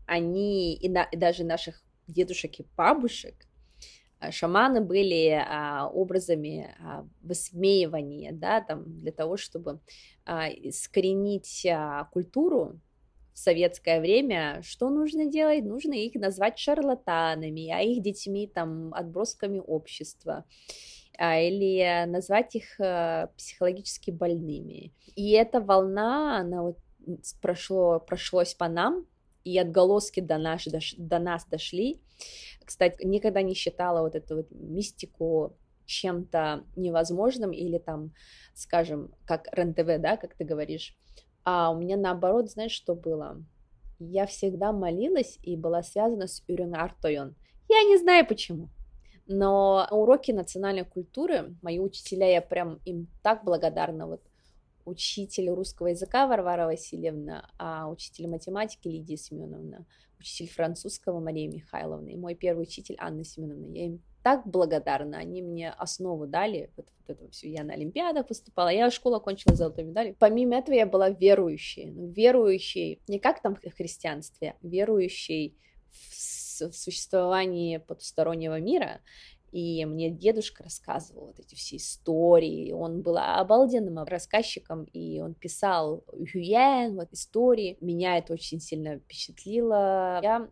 они, и, на, и даже наших дедушек и бабушек, шаманы были а, образами а, высмеивания, да, там, для того, чтобы а, искоренить а, культуру в советское время, что нужно делать? Нужно их назвать шарлатанами, а их детьми, там, отбросками общества а, или назвать их а, психологически больными. И эта волна, она вот прошло, прошлось по нам, и отголоски до, наш, до, до нас дошли. Кстати, никогда не считала вот эту вот мистику чем-то невозможным или там, скажем, как РЕН-ТВ, да, как ты говоришь. А у меня наоборот, знаешь, что было? Я всегда молилась и была связана с Юринар Тойон. Я не знаю почему. Но уроки национальной культуры, мои учителя, я прям им так благодарна. Вот учитель русского языка Варвара Васильевна, а учитель математики Лидия Семеновна, учитель французского Мария Михайловна и мой первый учитель Анна Семеновна. Я им так благодарна, они мне основу дали, вот, вот это все, я на Олимпиадах поступала, я школу окончила с золотой медалью. Помимо этого я была верующей, ну, верующей не как там в христианстве, верующей в, существовании потустороннего мира, и мне дедушка рассказывал вот эти все истории. Он был обалденным рассказчиком, и он писал Юен, вот истории. Меня это очень сильно впечатлило. Я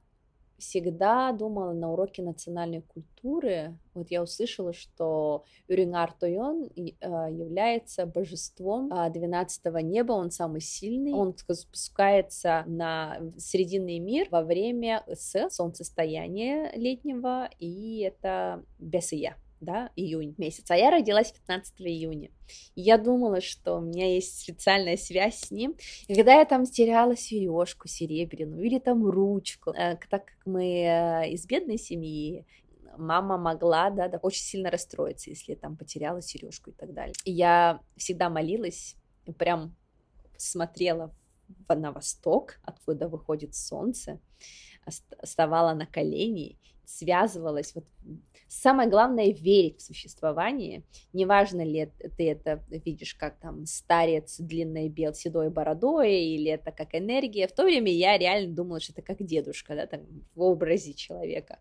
всегда думала на уроке национальной культуры, вот я услышала, что Юрингар Тойон э, является божеством 12-го неба, он самый сильный, он спускается на срединный мир во время солнцестояния летнего, и это Бесия да, июнь месяц, а я родилась 15 июня. И я думала, что у меня есть специальная связь с ним. И когда я там теряла сережку серебряную или там ручку, э, так как мы э, из бедной семьи, мама могла, да, да, очень сильно расстроиться, если там потеряла сережку и так далее. И я всегда молилась, прям смотрела на восток, откуда выходит солнце, вставала на колени, связывалась вот Самое главное — верить в существование. Неважно ли ты это видишь как там старец длинной бел седой бородой, или это как энергия. В то время я реально думала, что это как дедушка, да, там, в образе человека,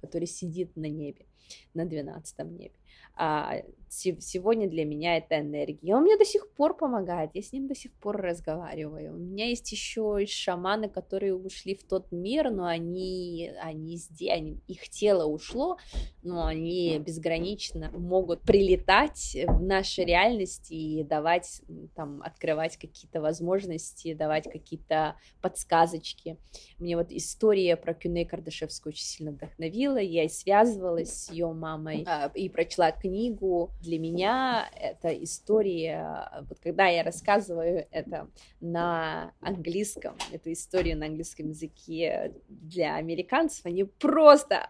который сидит на небе, на двенадцатом небе а, сегодня для меня это энергия. Он мне до сих пор помогает, я с ним до сих пор разговариваю. У меня есть еще шаманы, которые ушли в тот мир, но они, они здесь, они, их тело ушло, но они безгранично могут прилетать в нашей реальности и давать, там, открывать какие-то возможности, давать какие-то подсказочки. Мне вот история про Кюне Кардашевскую очень сильно вдохновила, я и связывалась ее мамой а, и прочла книгу. Для меня это история, вот когда я рассказываю это на английском, эту историю на английском языке для американцев, они просто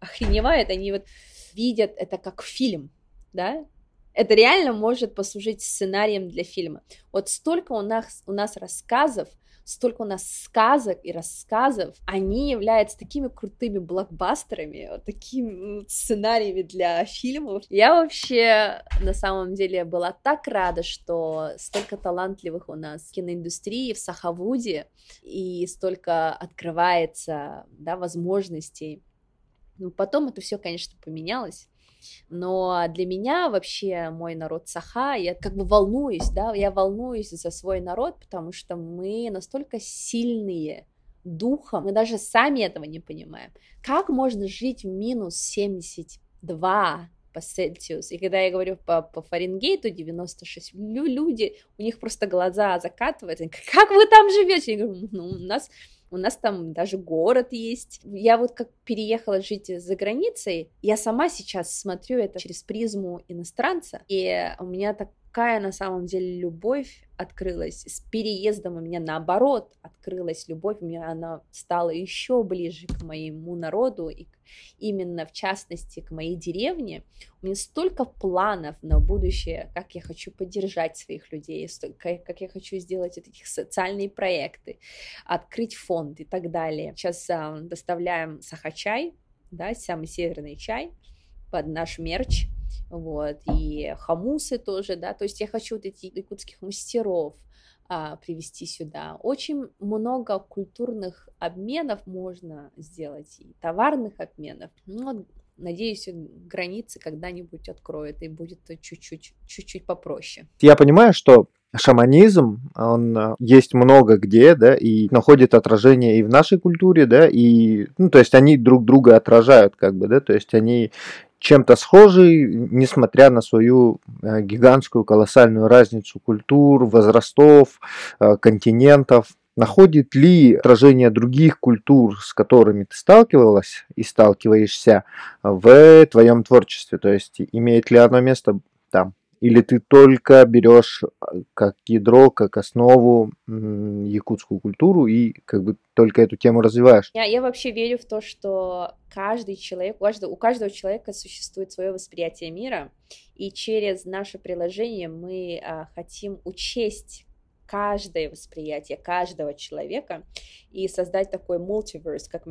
охреневают, они вот видят это как фильм, да, это реально может послужить сценарием для фильма. Вот столько у нас, у нас рассказов, столько у нас сказок и рассказов, они являются такими крутыми блокбастерами, вот такими сценариями для фильмов. Я вообще на самом деле была так рада, что столько талантливых у нас в киноиндустрии, в Сахавуде, и столько открывается да, возможностей. Ну, потом это все, конечно, поменялось. Но для меня вообще мой народ Саха, я как бы волнуюсь, да, я волнуюсь за свой народ, потому что мы настолько сильные духом, мы даже сами этого не понимаем. Как можно жить в минус 72 по Цельсиусу. И когда я говорю по, по Фаренгейту 96, люди, у них просто глаза закатываются. Как вы там живете? Я говорю, ну, у нас у нас там даже город есть. Я вот как переехала жить за границей, я сама сейчас смотрю это через призму иностранца, и у меня такая на самом деле любовь открылась с переездом у меня наоборот открылась любовь, у меня она стала еще ближе к моему народу и именно в частности к моей деревне. У меня столько планов на будущее, как я хочу поддержать своих людей, как я хочу сделать эти социальные проекты, открыть фонд и так далее. Сейчас а, доставляем сахачай, да, самый северный чай под наш мерч вот, и хамусы тоже, да, то есть я хочу вот этих якутских мастеров а, привести сюда. Очень много культурных обменов можно сделать, и товарных обменов. Ну, надеюсь, границы когда-нибудь откроют, и будет чуть-чуть, чуть-чуть попроще. Я понимаю, что шаманизм, он э, есть много где, да, и находит отражение и в нашей культуре, да, и, ну, то есть они друг друга отражают, как бы, да, то есть они чем-то схожий, несмотря на свою э, гигантскую колоссальную разницу культур, возрастов, э, континентов. Находит ли отражение других культур, с которыми ты сталкивалась и сталкиваешься в твоем творчестве? То есть имеет ли оно место там? Или ты только берешь э, как ядро, как основу якутскую культуру и как бы только эту тему развиваешь? Я, я вообще верю в то, что каждый человек, у каждого, у каждого человека существует свое восприятие мира, и через наше приложение мы а, хотим учесть каждое восприятие каждого человека и создать такой мультиверс, как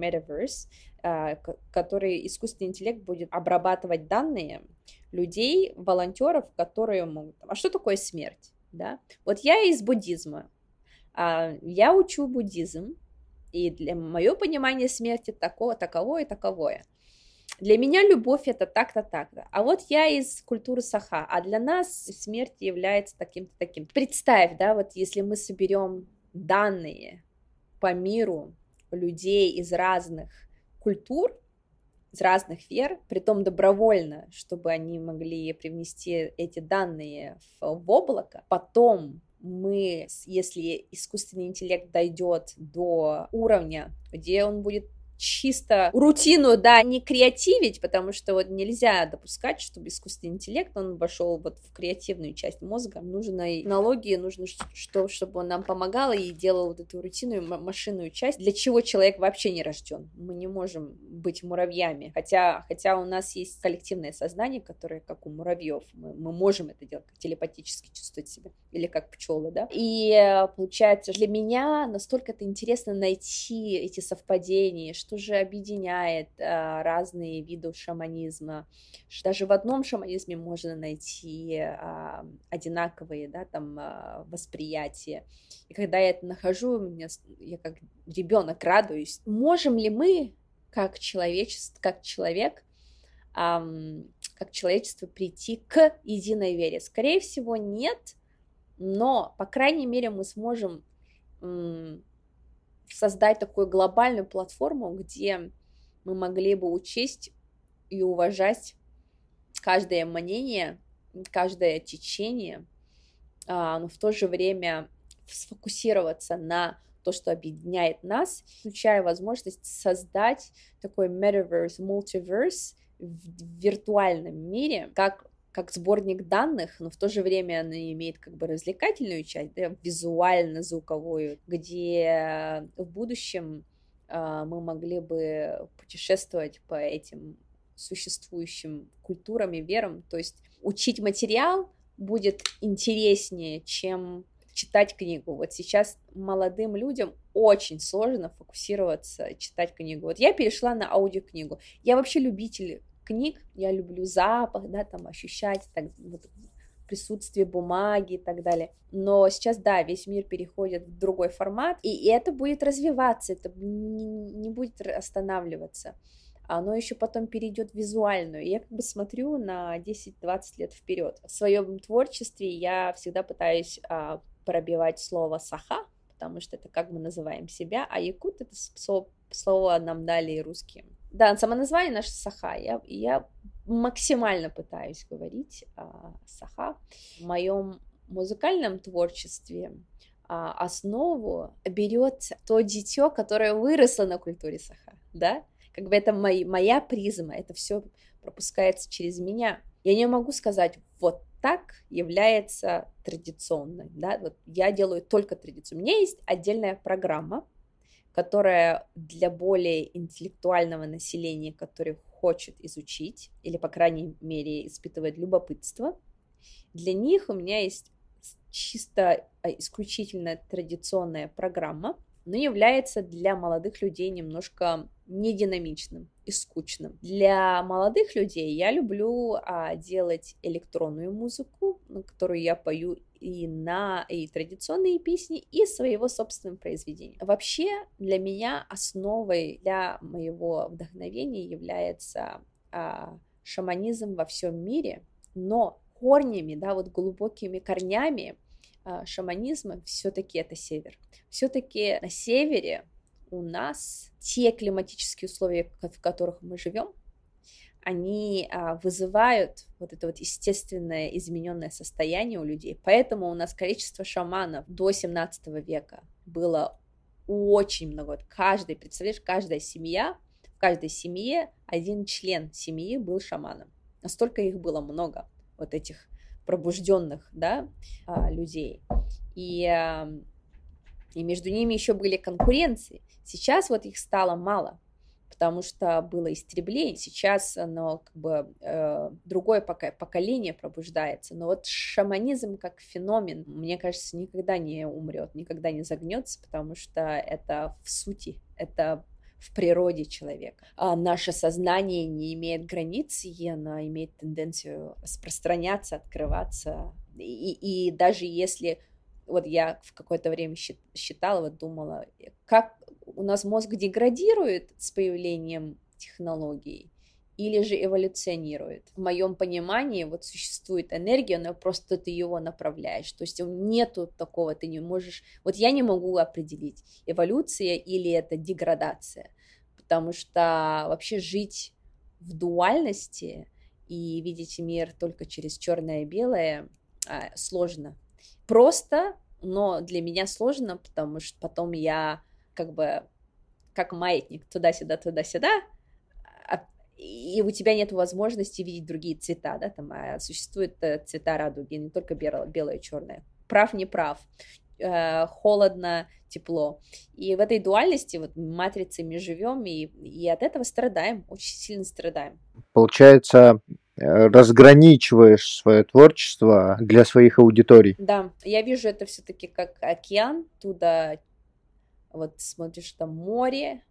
а, который искусственный интеллект будет обрабатывать данные людей, волонтеров, которые могут... А что такое смерть? Да? Вот я из буддизма. А, я учу буддизм, и для мое понимание смерти такого, таковое, таковое. Для меня любовь это так-то, так-то. А вот я из культуры саха, а для нас смерть является таким-то, таким. Представь, да, вот если мы соберем данные по миру людей из разных культур, из разных вер, притом добровольно, чтобы они могли привнести эти данные в, в облако, потом мы, если искусственный интеллект дойдет до уровня, где он будет чисто рутину, да, не креативить, потому что вот нельзя допускать, чтобы искусственный интеллект, он вошел вот в креативную часть мозга. Нужно технологии, нужно, что, чтобы он нам помогал и делал вот эту рутинную машинную часть, для чего человек вообще не рожден. Мы не можем быть муравьями, хотя, хотя у нас есть коллективное сознание, которое как у муравьев, мы, мы можем это делать, как телепатически чувствовать себя, или как пчелы, да. И э, получается, для меня настолько это интересно найти эти совпадения, что же объединяет а, разные виды шаманизма. Даже в одном шаманизме можно найти а, одинаковые, да, там а, восприятия. И когда я это нахожу, меня, я как ребенок радуюсь. Можем ли мы, как человечество, как человек, как человечество прийти к единой вере? Скорее всего, нет, но, по крайней мере, мы сможем создать такую глобальную платформу, где мы могли бы учесть и уважать каждое мнение, каждое течение, а, но в то же время сфокусироваться на то, что объединяет нас, включая возможность создать такой metaverse, multiverse в виртуальном мире, как как сборник данных, но в то же время она имеет как бы развлекательную часть, да, визуально-звуковую, где в будущем э, мы могли бы путешествовать по этим существующим культурам и верам, то есть учить материал будет интереснее, чем читать книгу. Вот сейчас молодым людям очень сложно фокусироваться, читать книгу. Вот я перешла на аудиокнигу. Я вообще любитель книг, я люблю запах, да, там ощущать так, вот, присутствие бумаги и так далее. Но сейчас, да, весь мир переходит в другой формат, и это будет развиваться, это не, будет останавливаться. Оно еще потом перейдет в визуальную. Я как бы смотрю на 10-20 лет вперед. В своем творчестве я всегда пытаюсь а, пробивать слово саха, потому что это как мы называем себя, а якут это слово, нам дали русские да, самоназвание наше Саха. Я, я максимально пытаюсь говорить а, Саха. В моем музыкальном творчестве а, основу берет то дитё, которое выросло на культуре Саха, да? Как бы это мой, моя призма, это все пропускается через меня. Я не могу сказать, вот так является традиционной, да, вот я делаю только традицию. У меня есть отдельная программа, которая для более интеллектуального населения, который хочет изучить, или, по крайней мере, испытывает любопытство, для них у меня есть чисто а, исключительно традиционная программа, но является для молодых людей немножко нединамичным и скучным. Для молодых людей я люблю а, делать электронную музыку, которую я пою и на и традиционные песни, и своего собственного произведения. Вообще для меня основой для моего вдохновения является а, шаманизм во всем мире, но корнями, да, вот глубокими корнями а, шаманизма все-таки это север. Все-таки на севере у нас те климатические условия, в которых мы живем, они а, вызывают вот это вот естественное измененное состояние у людей. Поэтому у нас количество шаманов до 17 века было очень много. Вот каждый, представляешь, каждая семья, в каждой семье один член семьи был шаманом. Настолько их было много, вот этих пробужденных, да, а, людей. И, и между ними еще были конкуренции. Сейчас вот их стало мало потому что было истребление, сейчас оно как бы э, другое поколение пробуждается, но вот шаманизм как феномен, мне кажется, никогда не умрет, никогда не загнется, потому что это в сути, это в природе человека. А наше сознание не имеет границ, и оно имеет тенденцию распространяться, открываться. И, и даже если вот я в какое-то время считала, вот думала, как у нас мозг деградирует с появлением технологий или же эволюционирует. В моем понимании вот существует энергия, но просто ты его направляешь. То есть нету такого, ты не можешь... Вот я не могу определить, эволюция или это деградация, потому что вообще жить в дуальности и видеть мир только через черное и белое а, сложно. Просто, но для меня сложно, потому что потом я как бы как маятник туда-сюда, туда-сюда, а, и у тебя нет возможности видеть другие цвета, да, там а существуют э, цвета радуги, не только белое, белое черное. Прав, не прав, э, холодно, тепло. И в этой дуальности, вот матрицы мы живем, и, и от этого страдаем, очень сильно страдаем. Получается, разграничиваешь свое творчество для своих аудиторий. Да, я вижу это все-таки как океан, туда вот смотришь там море,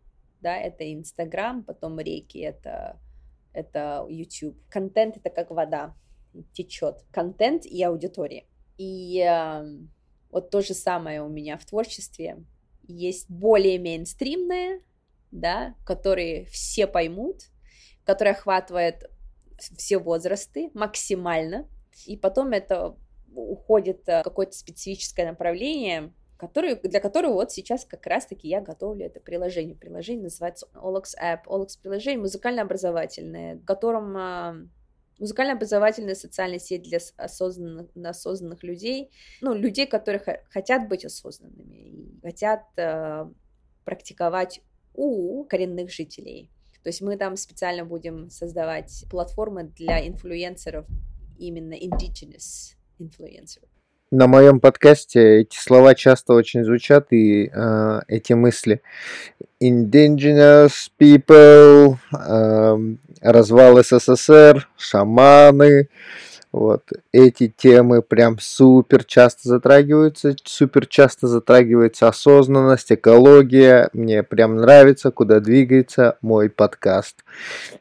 да, это Инстаграм, потом реки, это, это YouTube. Контент это как вода, течет. Контент и аудитория. И э, вот то же самое у меня в творчестве. Есть более мейнстримное, да, которые все поймут, которые охватывает все возрасты максимально, и потом это уходит в какое-то специфическое направление, который, для которого вот сейчас как раз-таки я готовлю это приложение. Приложение называется OLX App. OLX приложение музыкально-образовательное, в котором а, музыкально-образовательная социальная сеть для осознанных, осознанных людей, ну, людей, которые хотят быть осознанными и хотят э, практиковать у коренных жителей. То есть мы там специально будем создавать платформы для инфлюенсеров, именно indigenous инфлюенсеров на моем подкасте эти слова часто очень звучат, и э, эти мысли. Indigenous people, э, развал СССР, шаманы, вот эти темы прям супер часто затрагиваются, супер часто затрагивается осознанность, экология. Мне прям нравится, куда двигается мой подкаст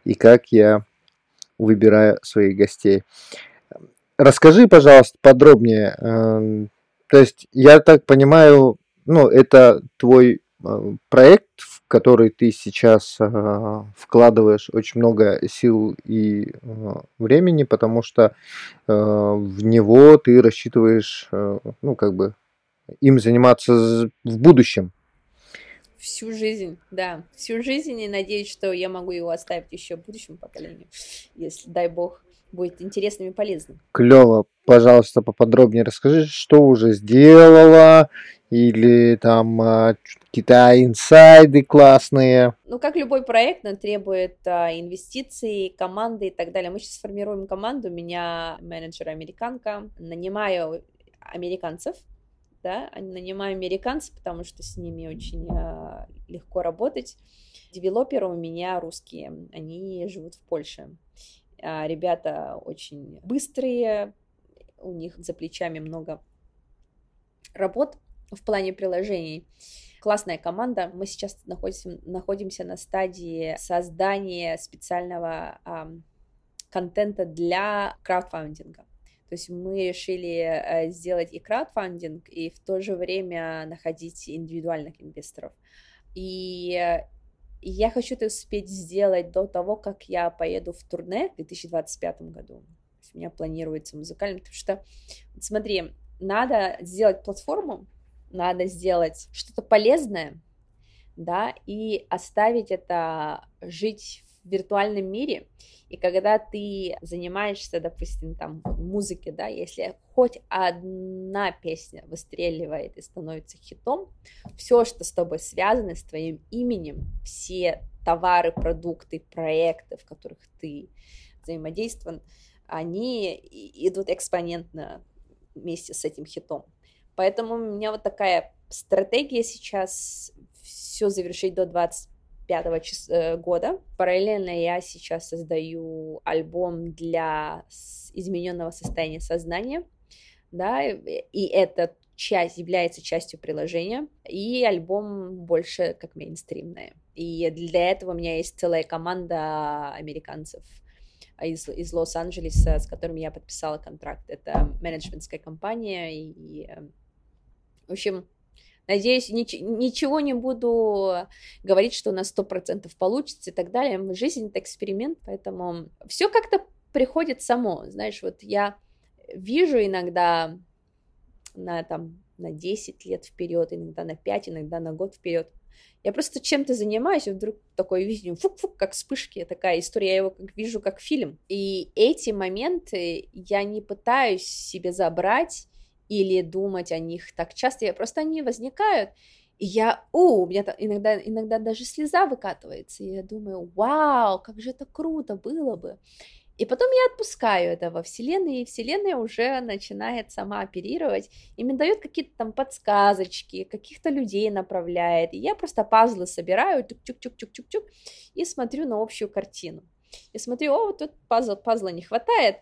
и как я выбираю своих гостей. Расскажи, пожалуйста, подробнее. Эм, то есть, я так понимаю, ну, это твой э, проект, в который ты сейчас э, вкладываешь очень много сил и э, времени, потому что в него ты рассчитываешь, ну, как бы, им заниматься в будущем. Всю жизнь, да, всю жизнь, и надеюсь, что я могу его оставить еще будущему поколению, если, дай бог, будет интересным и полезным. Клево. Пожалуйста, поподробнее расскажи, что уже сделала, или там а, какие-то инсайды классные. Ну, как любой проект, он требует а, инвестиций, команды и так далее. Мы сейчас формируем команду, у меня менеджер американка, нанимаю американцев, да, нанимаю американцев, потому что с ними очень а, легко работать. Девелоперы у меня русские, они живут в Польше. Ребята очень быстрые, у них за плечами много работ в плане приложений. Классная команда. Мы сейчас находимся, находимся на стадии создания специального а, контента для краудфандинга. То есть мы решили э, сделать и краудфандинг, и в то же время находить индивидуальных инвесторов. И я хочу это успеть сделать до того, как я поеду в турне в 2025 году. У меня планируется музыкальный, потому что, смотри, надо сделать платформу, надо сделать что-то полезное, да, и оставить это жить в виртуальном мире, и когда ты занимаешься, допустим, там музыки, да, если хоть одна песня выстреливает и становится хитом, все, что с тобой связано, с твоим именем, все товары, продукты, проекты, в которых ты взаимодействован, они идут экспонентно вместе с этим хитом. Поэтому у меня вот такая стратегия сейчас все завершить до 25 чис- э, года. Параллельно я сейчас создаю альбом для измененного состояния сознания, да, и это часть является частью приложения, и альбом больше как мейнстримная. И для этого у меня есть целая команда американцев из, из Лос-Анджелеса, с которыми я подписала контракт. Это менеджментская компания, и, в общем, Надеюсь, нич- ничего не буду говорить, что у нас сто процентов получится и так далее. Жизнь — это эксперимент, поэтому все как-то приходит само. Знаешь, вот я вижу иногда на, там, на 10 лет вперед, иногда на 5, иногда на год вперед. Я просто чем-то занимаюсь, и вдруг такое видео, фук-фук, как вспышки, такая история, я его как, вижу как фильм. И эти моменты я не пытаюсь себе забрать или думать о них так часто, я просто они возникают, и я, у, у меня там иногда, иногда даже слеза выкатывается, и я думаю, вау, как же это круто было бы. И потом я отпускаю это во Вселенной, и Вселенная уже начинает сама оперировать, и мне дает какие-то там подсказочки, каких-то людей направляет, и я просто пазлы собираю, чук-чук-чук-чук-чук, и смотрю на общую картину. И смотрю, о, вот тут пазл, пазла не хватает,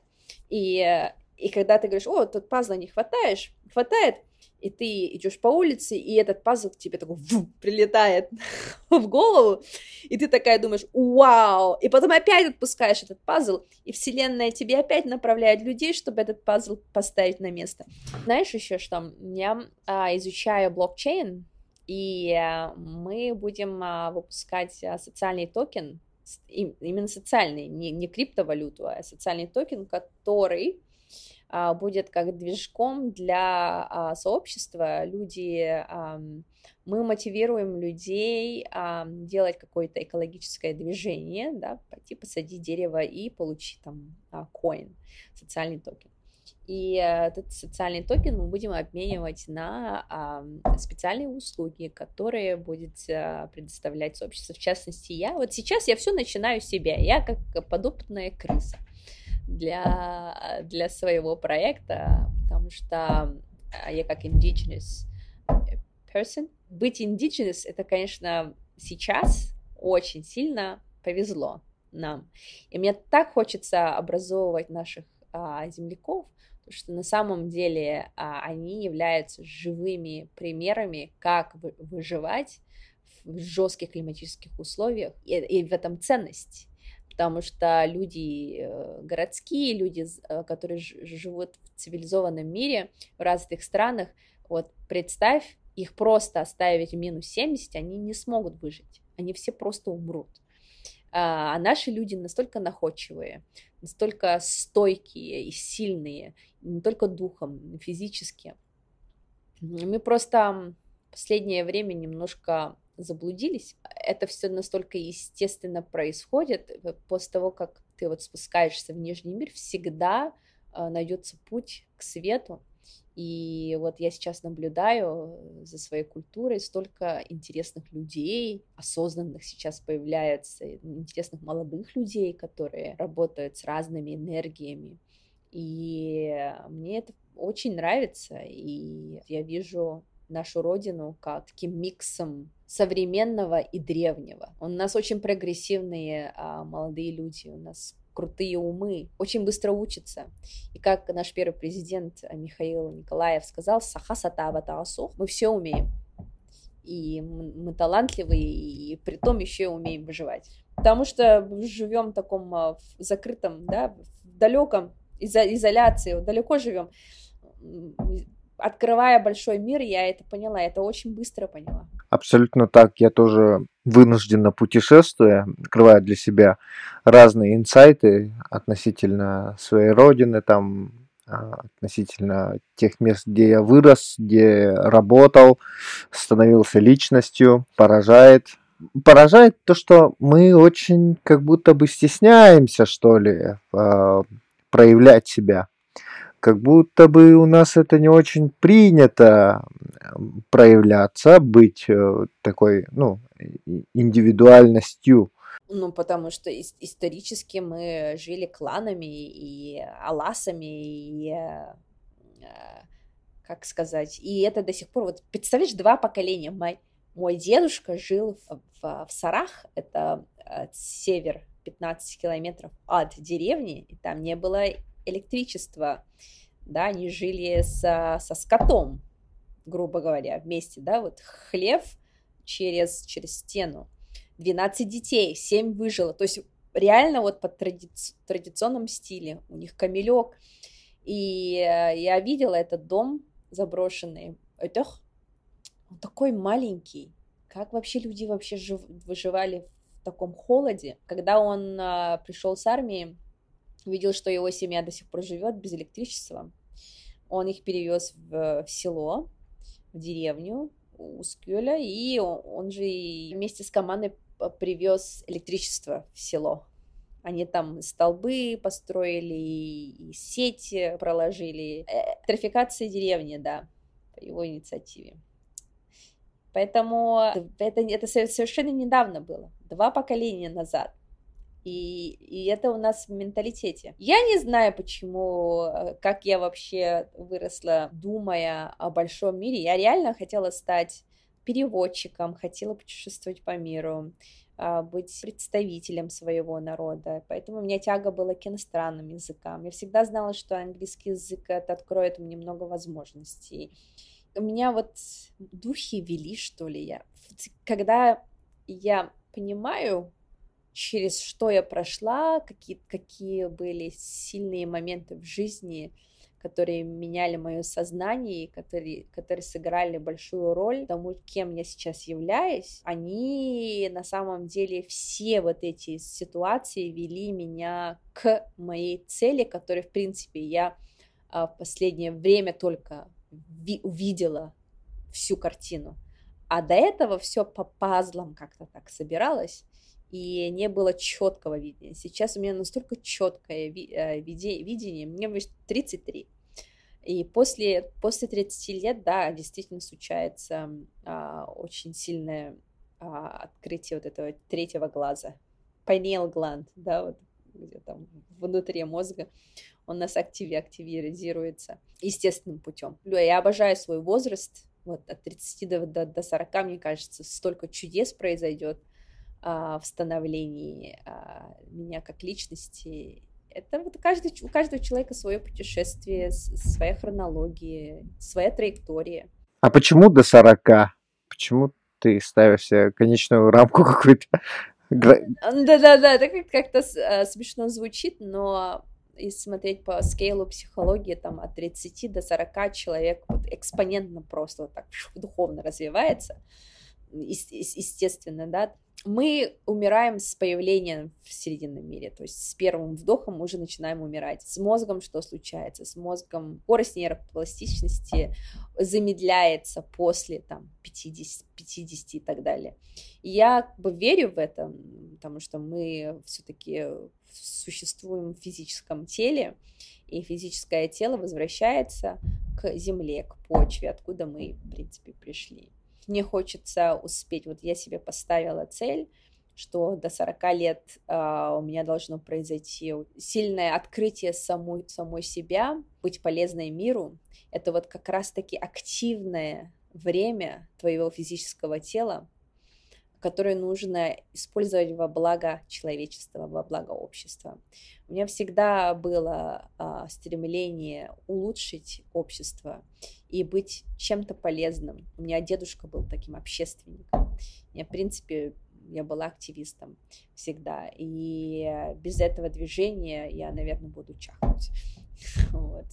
и и когда ты говоришь, о, тут пазла не хватаешь, хватает, и ты идешь по улице, и этот пазл к тебе такой ву, прилетает в голову, и ты такая думаешь, вау, и потом опять отпускаешь этот пазл, и вселенная тебе опять направляет людей, чтобы этот пазл поставить на место. Знаешь еще что? Я а, изучаю блокчейн, и а, мы будем а, выпускать а, социальный токен, именно социальный, не, не криптовалюту, а социальный токен, который будет как движком для а, сообщества. Люди, мы мотивируем людей делать какое-то экологическое движение, да, пойти посадить дерево и получить там coin, социальный токен. И этот социальный токен мы будем обменивать на специальные услуги, которые будет предоставлять сообщество. В частности, я вот сейчас я все начинаю с себя. Я как подопытная крыса для, для своего проекта, потому что а, я как indigenous person. Быть indigenous, это, конечно, сейчас очень сильно повезло нам. И мне так хочется образовывать наших а, земляков, потому что на самом деле а, они являются живыми примерами, как вы, выживать в жестких климатических условиях, и, и в этом ценность потому что люди э, городские, люди, э, которые живут в цивилизованном мире, в развитых странах, вот представь, их просто оставить в минус 70, они не смогут выжить, они все просто умрут. А, а наши люди настолько находчивые, настолько стойкие и сильные, не только духом, физически. Мы просто последнее время немножко заблудились. Это все настолько естественно происходит. Э, после того, как ты вот спускаешься в нижний мир, всегда э, найдется путь к свету. И вот я сейчас наблюдаю э, за своей культурой столько интересных людей, осознанных сейчас появляется, интересных молодых людей, которые работают с разными энергиями. И мне это очень нравится, и я вижу нашу родину как таким миксом современного и древнего. У нас очень прогрессивные а, молодые люди, у нас крутые умы, очень быстро учатся. И как наш первый президент Михаил Николаев сказал, сахасата абатаасух, мы все умеем. И мы талантливые, и при том еще умеем выживать. Потому что живем в таком а, закрытом, да, в далеком изо изоляции, далеко живем открывая большой мир, я это поняла, это очень быстро поняла. Абсолютно так. Я тоже вынужденно путешествуя, открывая для себя разные инсайты относительно своей родины, там, а, относительно тех мест, где я вырос, где работал, становился личностью, поражает. Поражает то, что мы очень как будто бы стесняемся, что ли, а, проявлять себя как будто бы у нас это не очень принято проявляться, быть э, такой, ну, индивидуальностью. Ну, потому что исторически мы жили кланами и аласами, и э, как сказать, и это до сих пор, вот представляешь, два поколения. Мой, мой дедушка жил в, в, Сарах, это э, север 15 километров от деревни, и там не было электричества, да, они жили со, со скотом, грубо говоря, вместе, да, вот хлев через, через стену, 12 детей, 7 выжило, то есть реально вот по тради... традиционном стиле, у них камелек, и э, я видела этот дом заброшенный, это он такой маленький, как вообще люди вообще жив... выживали в таком холоде, когда он а, пришел с армии, увидел, что его семья до сих пор живет без электричества. Он их перевез в, в село, в деревню у Скюля, и он, он же вместе с командой привез электричество в село. Они там столбы построили, и сети проложили. Электрификация деревни, да, по его инициативе. Поэтому это, это совершенно недавно было, два поколения назад. И, и это у нас в менталитете. Я не знаю, почему, э, как я вообще выросла, думая о большом мире. Я реально хотела стать переводчиком, хотела путешествовать по миру, а, быть представителем своего народа. Поэтому у меня тяга была к иностранным языкам. Я всегда знала, что английский язык это откроет мне много возможностей. У меня вот духи вели, что ли, я. Когда я понимаю, через что я прошла, какие, какие были сильные моменты в жизни, которые меняли мое сознание, которые, которые сыграли большую роль тому, кем я сейчас являюсь, они на самом деле все вот эти ситуации вели меня к моей цели, которой, в принципе, я а, в последнее время только ви- увидела всю картину. А до этого все по пазлам как-то так собиралось и не было четкого видения. Сейчас у меня настолько четкое э, видение, мне 33. И после, после 30 лет, да, действительно случается а, очень сильное а, открытие вот этого третьего глаза. Pineal gland, да, вот где там внутри мозга, он нас активе активизируется естественным путем. Я обожаю свой возраст, вот от 30 до, до, до 40, мне кажется, столько чудес произойдет, в становлении а, меня как личности. Это вот каждый, у каждого человека свое путешествие, своя хронология, своя траектория. А почему до 40? Почему ты ставишь себе конечную рамку какую-то? Да-да-да, это как-то а, смешно звучит, но если смотреть по скейлу психологии, там от 30 до 40 человек вот экспонентно просто вот так духовно развивается, естественно, да, мы умираем с появлением в Срединном мире, то есть с первым вдохом мы уже начинаем умирать. С мозгом что случается? С мозгом скорость нейропластичности замедляется после там 50, 50 и так далее. И я как бы верю в это, потому что мы все-таки существуем в физическом теле, и физическое тело возвращается к земле, к почве, откуда мы, в принципе, пришли мне хочется успеть. Вот я себе поставила цель, что до 40 лет uh, у меня должно произойти сильное открытие самой, самой себя, быть полезной миру. Это вот как раз-таки активное время твоего физического тела, которые нужно использовать во благо человечества, во благо общества. У меня всегда было а, стремление улучшить общество и быть чем-то полезным. У меня дедушка был таким общественником. Я, в принципе, я была активистом всегда. И без этого движения я, наверное, буду чахнуть. Вот.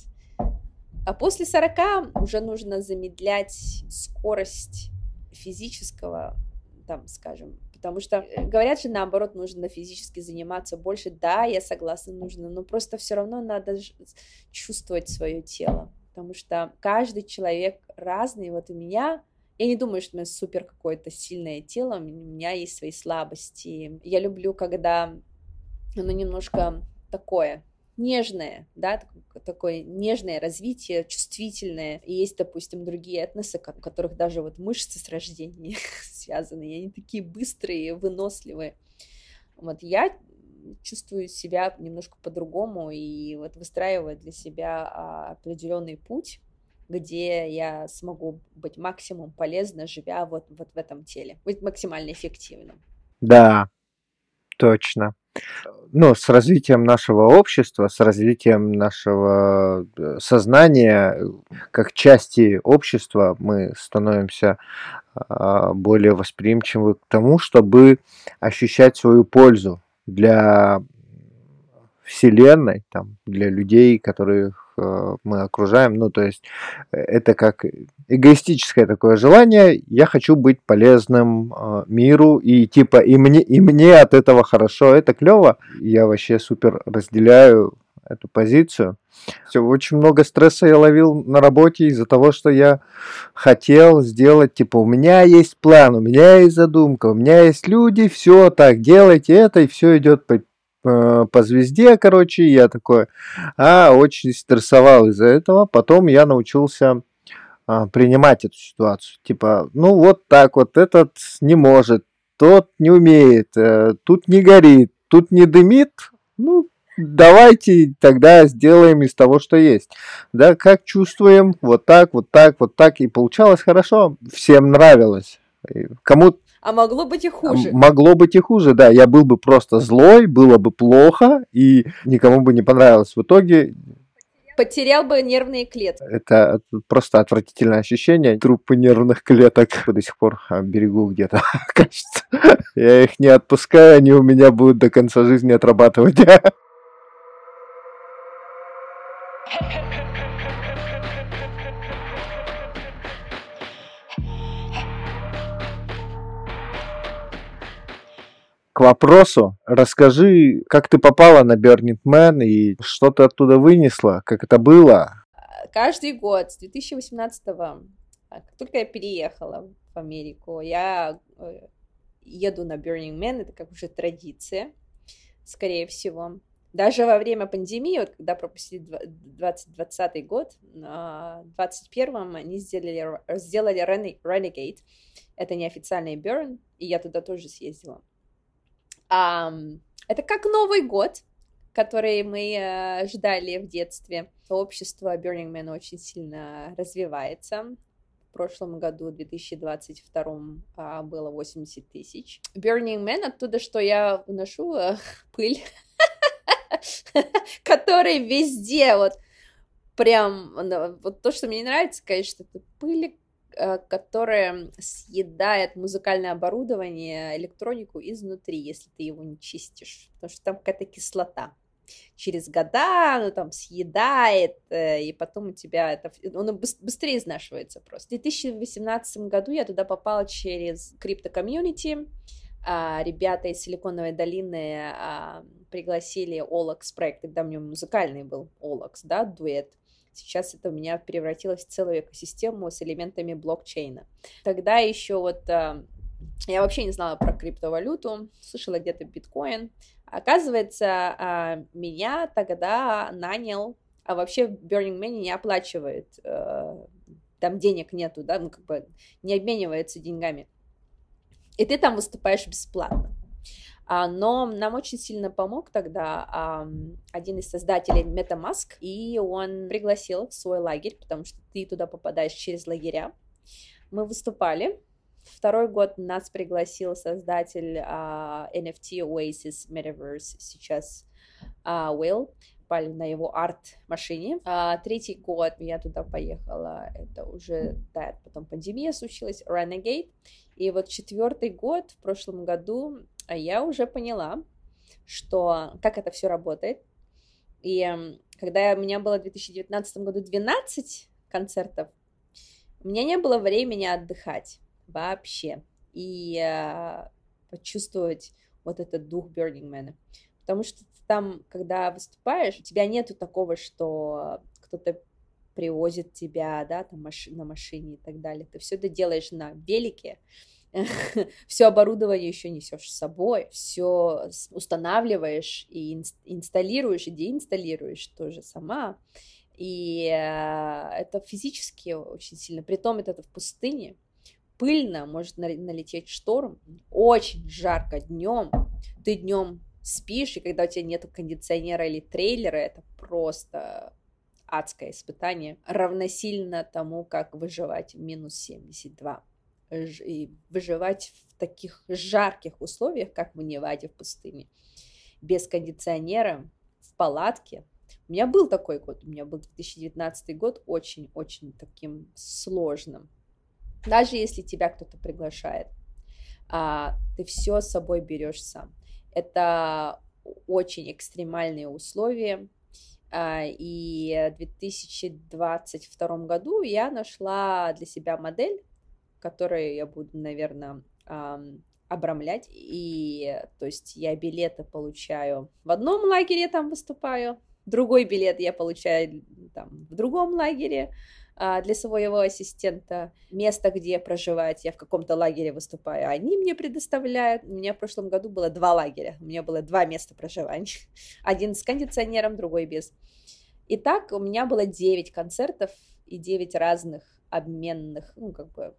А после 40 уже нужно замедлять скорость физического там, скажем, потому что э, говорят же наоборот, нужно физически заниматься больше, да, я согласна, нужно, но просто все равно надо чувствовать свое тело, потому что каждый человек разный, вот у меня я не думаю, что у меня супер какое-то сильное тело, у меня есть свои слабости. Я люблю, когда оно немножко такое, нежное, да, такое нежное развитие, чувствительное. И есть, допустим, другие этносы, у которых даже вот мышцы с рождения связаны, и они такие быстрые, выносливые. Вот я чувствую себя немножко по-другому и вот выстраиваю для себя а, определенный путь, где я смогу быть максимум полезна, живя вот, вот в этом теле, быть максимально эффективным. Да, точно. Ну, с развитием нашего общества, с развитием нашего э, сознания, как части общества, мы становимся а, более восприимчивы к тому, чтобы ощущать свою пользу для Вселенной, там, для людей, которых э, мы окружаем. Ну, то есть э, это как эгоистическое такое желание. Я хочу быть полезным э, миру, и типа и мне, и мне от этого хорошо, это клево. Я вообще супер разделяю эту позицию. Все, очень много стресса я ловил на работе из-за того, что я хотел сделать, типа, у меня есть план, у меня есть задумка, у меня есть люди, все так, делайте это, и все идет по, по, по звезде, короче, я такой, а, очень стрессовал из-за этого. Потом я научился а, принимать эту ситуацию. Типа, ну вот так вот, этот не может, тот не умеет, э, тут не горит, тут не дымит, ну, давайте тогда сделаем из того, что есть. Да, как чувствуем, вот так, вот так, вот так, и получалось хорошо, всем нравилось. Кому а могло быть и хуже. Могло быть и хуже, да. Я был бы просто злой, было бы плохо, и никому бы не понравилось. В итоге потерял бы нервные клетки. Это просто отвратительное ощущение. Трупы нервных клеток до сих пор а, берегу где-то, кажется. Я их не отпускаю, они у меня будут до конца жизни отрабатывать. К вопросу, расскажи, как ты попала на Burning Man и что ты оттуда вынесла, как это было? Каждый год с 2018-го, как только я переехала в Америку, я э, еду на Burning Man, это как уже традиция, скорее всего. Даже во время пандемии, вот когда пропустили 2020 год, в 2021 они сделали, сделали Renegade, это неофициальный Burn, и я туда тоже съездила. Это как Новый год, который мы э, ждали в детстве. Общество Burning Man очень сильно развивается. В прошлом году, в 2022, а, было 80 тысяч. Burning Man оттуда, что я вношу э, пыль который везде вот прям, вот то, что мне нравится, конечно, это пыль, э, которая съедает музыкальное оборудование, электронику изнутри, если ты его не чистишь, потому что там какая-то кислота. Через года оно там съедает, э, и потом у тебя это... Он быстрее изнашивается просто. В 2018 году я туда попала через крипто-комьюнити, а, ребята из Силиконовой долины а, пригласили Олакс проект, тогда у меня музыкальный был Олакс, да, дуэт. Сейчас это у меня превратилось в целую экосистему с элементами блокчейна. Тогда еще вот а, я вообще не знала про криптовалюту, слышала где-то биткоин. Оказывается, а, меня тогда нанял, а вообще Burning Man не оплачивает, а, там денег нету, да, ну как бы не обменивается деньгами и ты там выступаешь бесплатно. А, но нам очень сильно помог тогда один из создателей MetaMask, и он пригласил в свой лагерь, потому что ты туда попадаешь через лагеря. Мы выступали. Второй год нас пригласил создатель NFT Oasis Metaverse, сейчас Will, попали на его арт-машине. А, третий год я туда поехала, это уже, да, потом пандемия случилась, Renegade. И вот четвертый год в прошлом году а, я уже поняла, что как это все работает. И когда у меня было в 2019 году 12 концертов, у меня не было времени отдыхать вообще и э, почувствовать вот этот дух Burning Man. Потому что там, когда выступаешь, у тебя нету такого, что кто-то привозит тебя, да, там маши- на машине и так далее. Ты все это делаешь на велике, все оборудование еще несешь с собой, все устанавливаешь и ин- инсталируешь, и деинсталируешь тоже сама. И э, это физически очень сильно. Притом это в пустыне, пыльно, может налететь шторм, очень жарко днем, ты днем спишь, и когда у тебя нет кондиционера или трейлера, это просто адское испытание, равносильно тому, как выживать в минус 72. И выживать в таких жарких условиях, как в Неваде в пустыне, без кондиционера, в палатке. У меня был такой год, у меня был 2019 год очень-очень таким сложным. Даже если тебя кто-то приглашает, а, ты все с собой берешь сам. Это очень экстремальные условия, и в 2022 году я нашла для себя модель, которую я буду, наверное, обрамлять. И то есть я билеты получаю в одном лагере, там выступаю, другой билет я получаю там, в другом лагере, а, для своего ассистента, место, где проживать, я в каком-то лагере выступаю, они мне предоставляют. У меня в прошлом году было два лагеря, у меня было два места проживания, один с кондиционером, другой без. И так у меня было 9 концертов и 9 разных обменных, ну, как бы,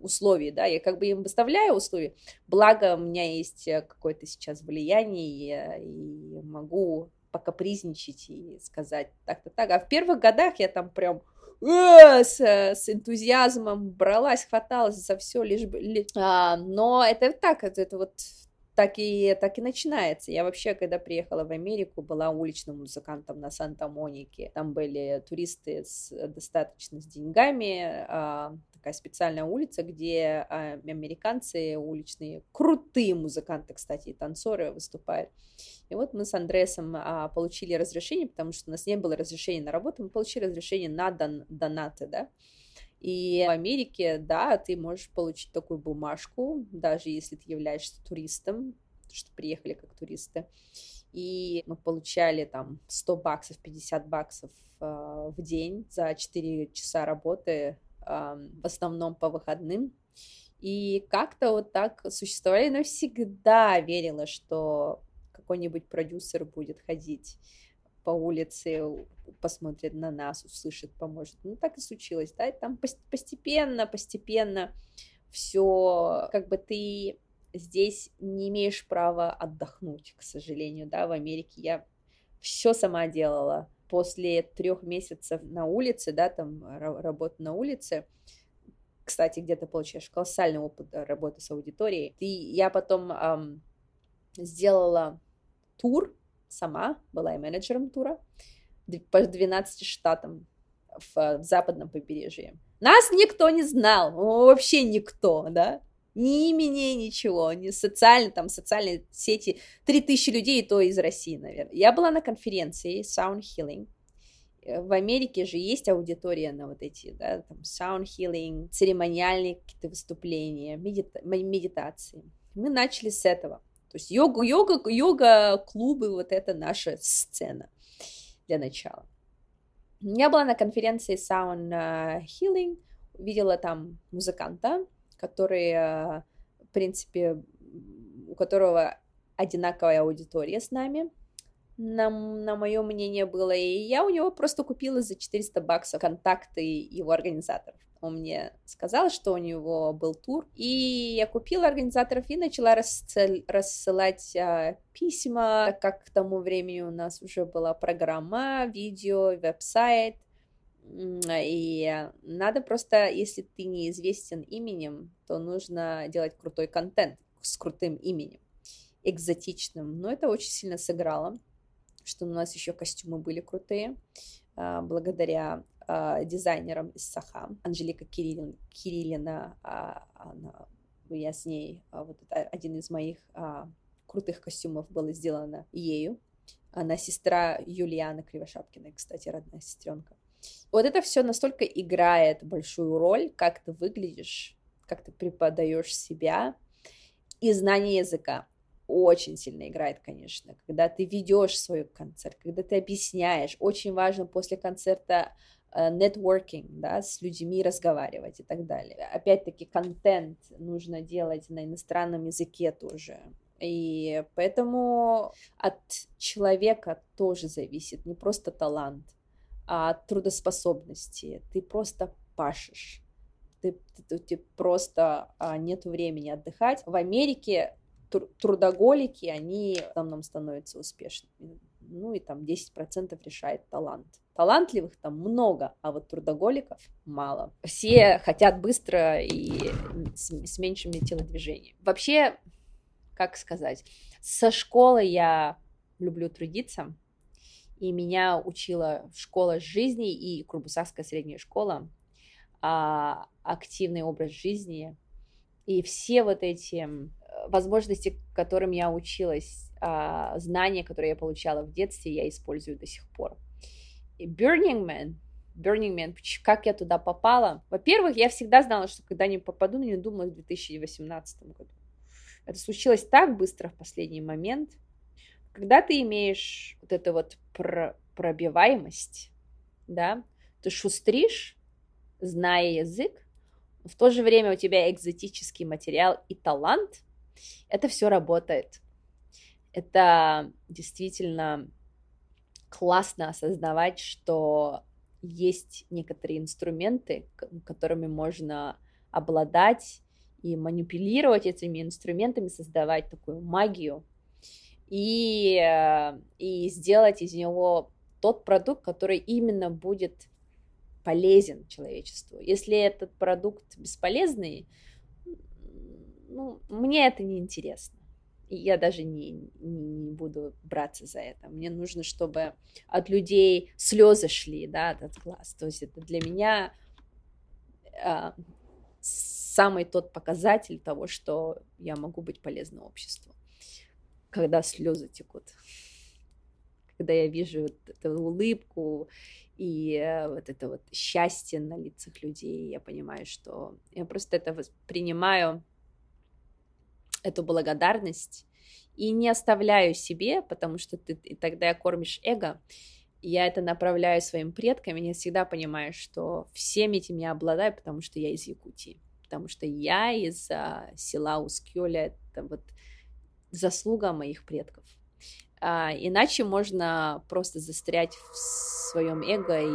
условий, да, я как бы им выставляю условия, благо у меня есть э, какое-то сейчас влияние, и могу покапризничать и сказать так-то так, а в первых годах я там прям Э, с, с энтузиазмом бралась, хваталась за все, лишь бы... А, но это так, это, это вот так и, так и начинается. Я вообще, когда приехала в Америку, была уличным музыкантом на Санта-Монике. Там были туристы с, достаточно с деньгами, а, такая специальная улица, где а, американцы уличные, крутые музыканты, кстати, и танцоры выступают. И вот мы с Андреасом а, получили разрешение, потому что у нас не было разрешения на работу, мы получили разрешение на дон, донаты, да. И в Америке, да, ты можешь получить такую бумажку, даже если ты являешься туристом, что приехали как туристы. И мы получали там 100 баксов, 50 баксов э, в день за 4 часа работы, в основном по выходным. И как-то вот так существовали, но всегда верила, что какой-нибудь продюсер будет ходить по улице, посмотрит на нас, услышит, поможет. Ну, так и случилось, да, и там постепенно, постепенно все, как бы ты здесь не имеешь права отдохнуть, к сожалению, да, в Америке я все сама делала. После трех месяцев на улице, да, там работы на улице, кстати, где то получаешь колоссальный опыт работы с аудиторией. И я потом эм, сделала тур сама, была и менеджером тура по 12 штатам в, в западном побережье. Нас никто не знал, вообще никто, да, ни имени, ничего, ни социальные, там, социальные сети, 3000 людей, и то из России, наверное. Я была на конференции Sound Healing, э, в Америке же есть аудитория на вот эти, да, там, sound healing, церемониальные какие-то выступления, медита- медитации. Мы начали с этого. То есть йога, йога, йога-клубы, вот это наша сцена для начала. Я была на конференции Sound э, Healing, видела там музыканта, который, э, в принципе, у которого одинаковая аудитория с нами, на, на мое мнение было, и я у него просто купила за 400 баксов контакты его организаторов. Он мне сказал, что у него был тур, и я купила организаторов и начала рассыл, рассылать а, письма, как к тому времени у нас уже была программа, видео, веб-сайт, и надо просто, если ты неизвестен именем, то нужно делать крутой контент с крутым именем, экзотичным. Но это очень сильно сыграло, что у нас еще костюмы были крутые, а, благодаря э, дизайнером из Саха, Анжелика Кириллин, Кириллина, э, она, я с ней, вот это один из моих крутых костюмов был сделан ею. Она сестра Юлианы Кривошапкиной, кстати, родная сестренка. Вот это все настолько играет большую роль, как ты выглядишь, как ты преподаешь себя и знание языка очень сильно играет, конечно, когда ты ведешь свой концерт, когда ты объясняешь. Очень важно после концерта э, да, с людьми разговаривать и так далее. Опять-таки, контент нужно делать на иностранном языке тоже. И поэтому от человека тоже зависит не просто талант, а трудоспособности. Ты просто пашешь. ты, ты, ты просто а, нет времени отдыхать. В Америке тр- трудоголики, они в основном становятся успешными. Ну и там 10% решает талант. Талантливых там много, а вот трудоголиков мало. Все хотят быстро и с, с меньшими телодвижениями. Вообще, как сказать, со школы я люблю трудиться, и меня учила школа жизни и Курбусакская средняя школа, а, активный образ жизни, и все вот эти возможности, которым я училась, а, знания, которые я получала в детстве, я использую до сих пор. И Burning Man, Burning Man, как я туда попала? Во-первых, я всегда знала, что когда не попаду, но не думала в 2018 году. Это случилось так быстро в последний момент. Когда ты имеешь вот эту вот про пробиваемость, да, ты шустришь, зная язык, в то же время у тебя экзотический материал и талант, это все работает. Это действительно классно осознавать, что есть некоторые инструменты, которыми можно обладать и манипулировать этими инструментами, создавать такую магию и, э, и сделать из него тот продукт, который именно будет полезен человечеству. Если этот продукт бесполезный, ну, мне это не интересно. Я даже не, не буду браться за это. Мне нужно, чтобы от людей слезы шли, да, от глаз. То есть это для меня э, самый тот показатель того, что я могу быть полезна обществу. Когда слезы текут. Когда я вижу вот эту улыбку и э, вот это вот счастье на лицах людей, я понимаю, что я просто это воспринимаю эту благодарность и не оставляю себе, потому что ты и тогда кормишь эго. Я это направляю своим предкам, и я всегда понимаю, что всеми этим я обладаю, потому что я из Якутии, потому что я из а, села Ускёля, это вот заслуга моих предков. А, иначе можно просто застрять в своем эго и, и.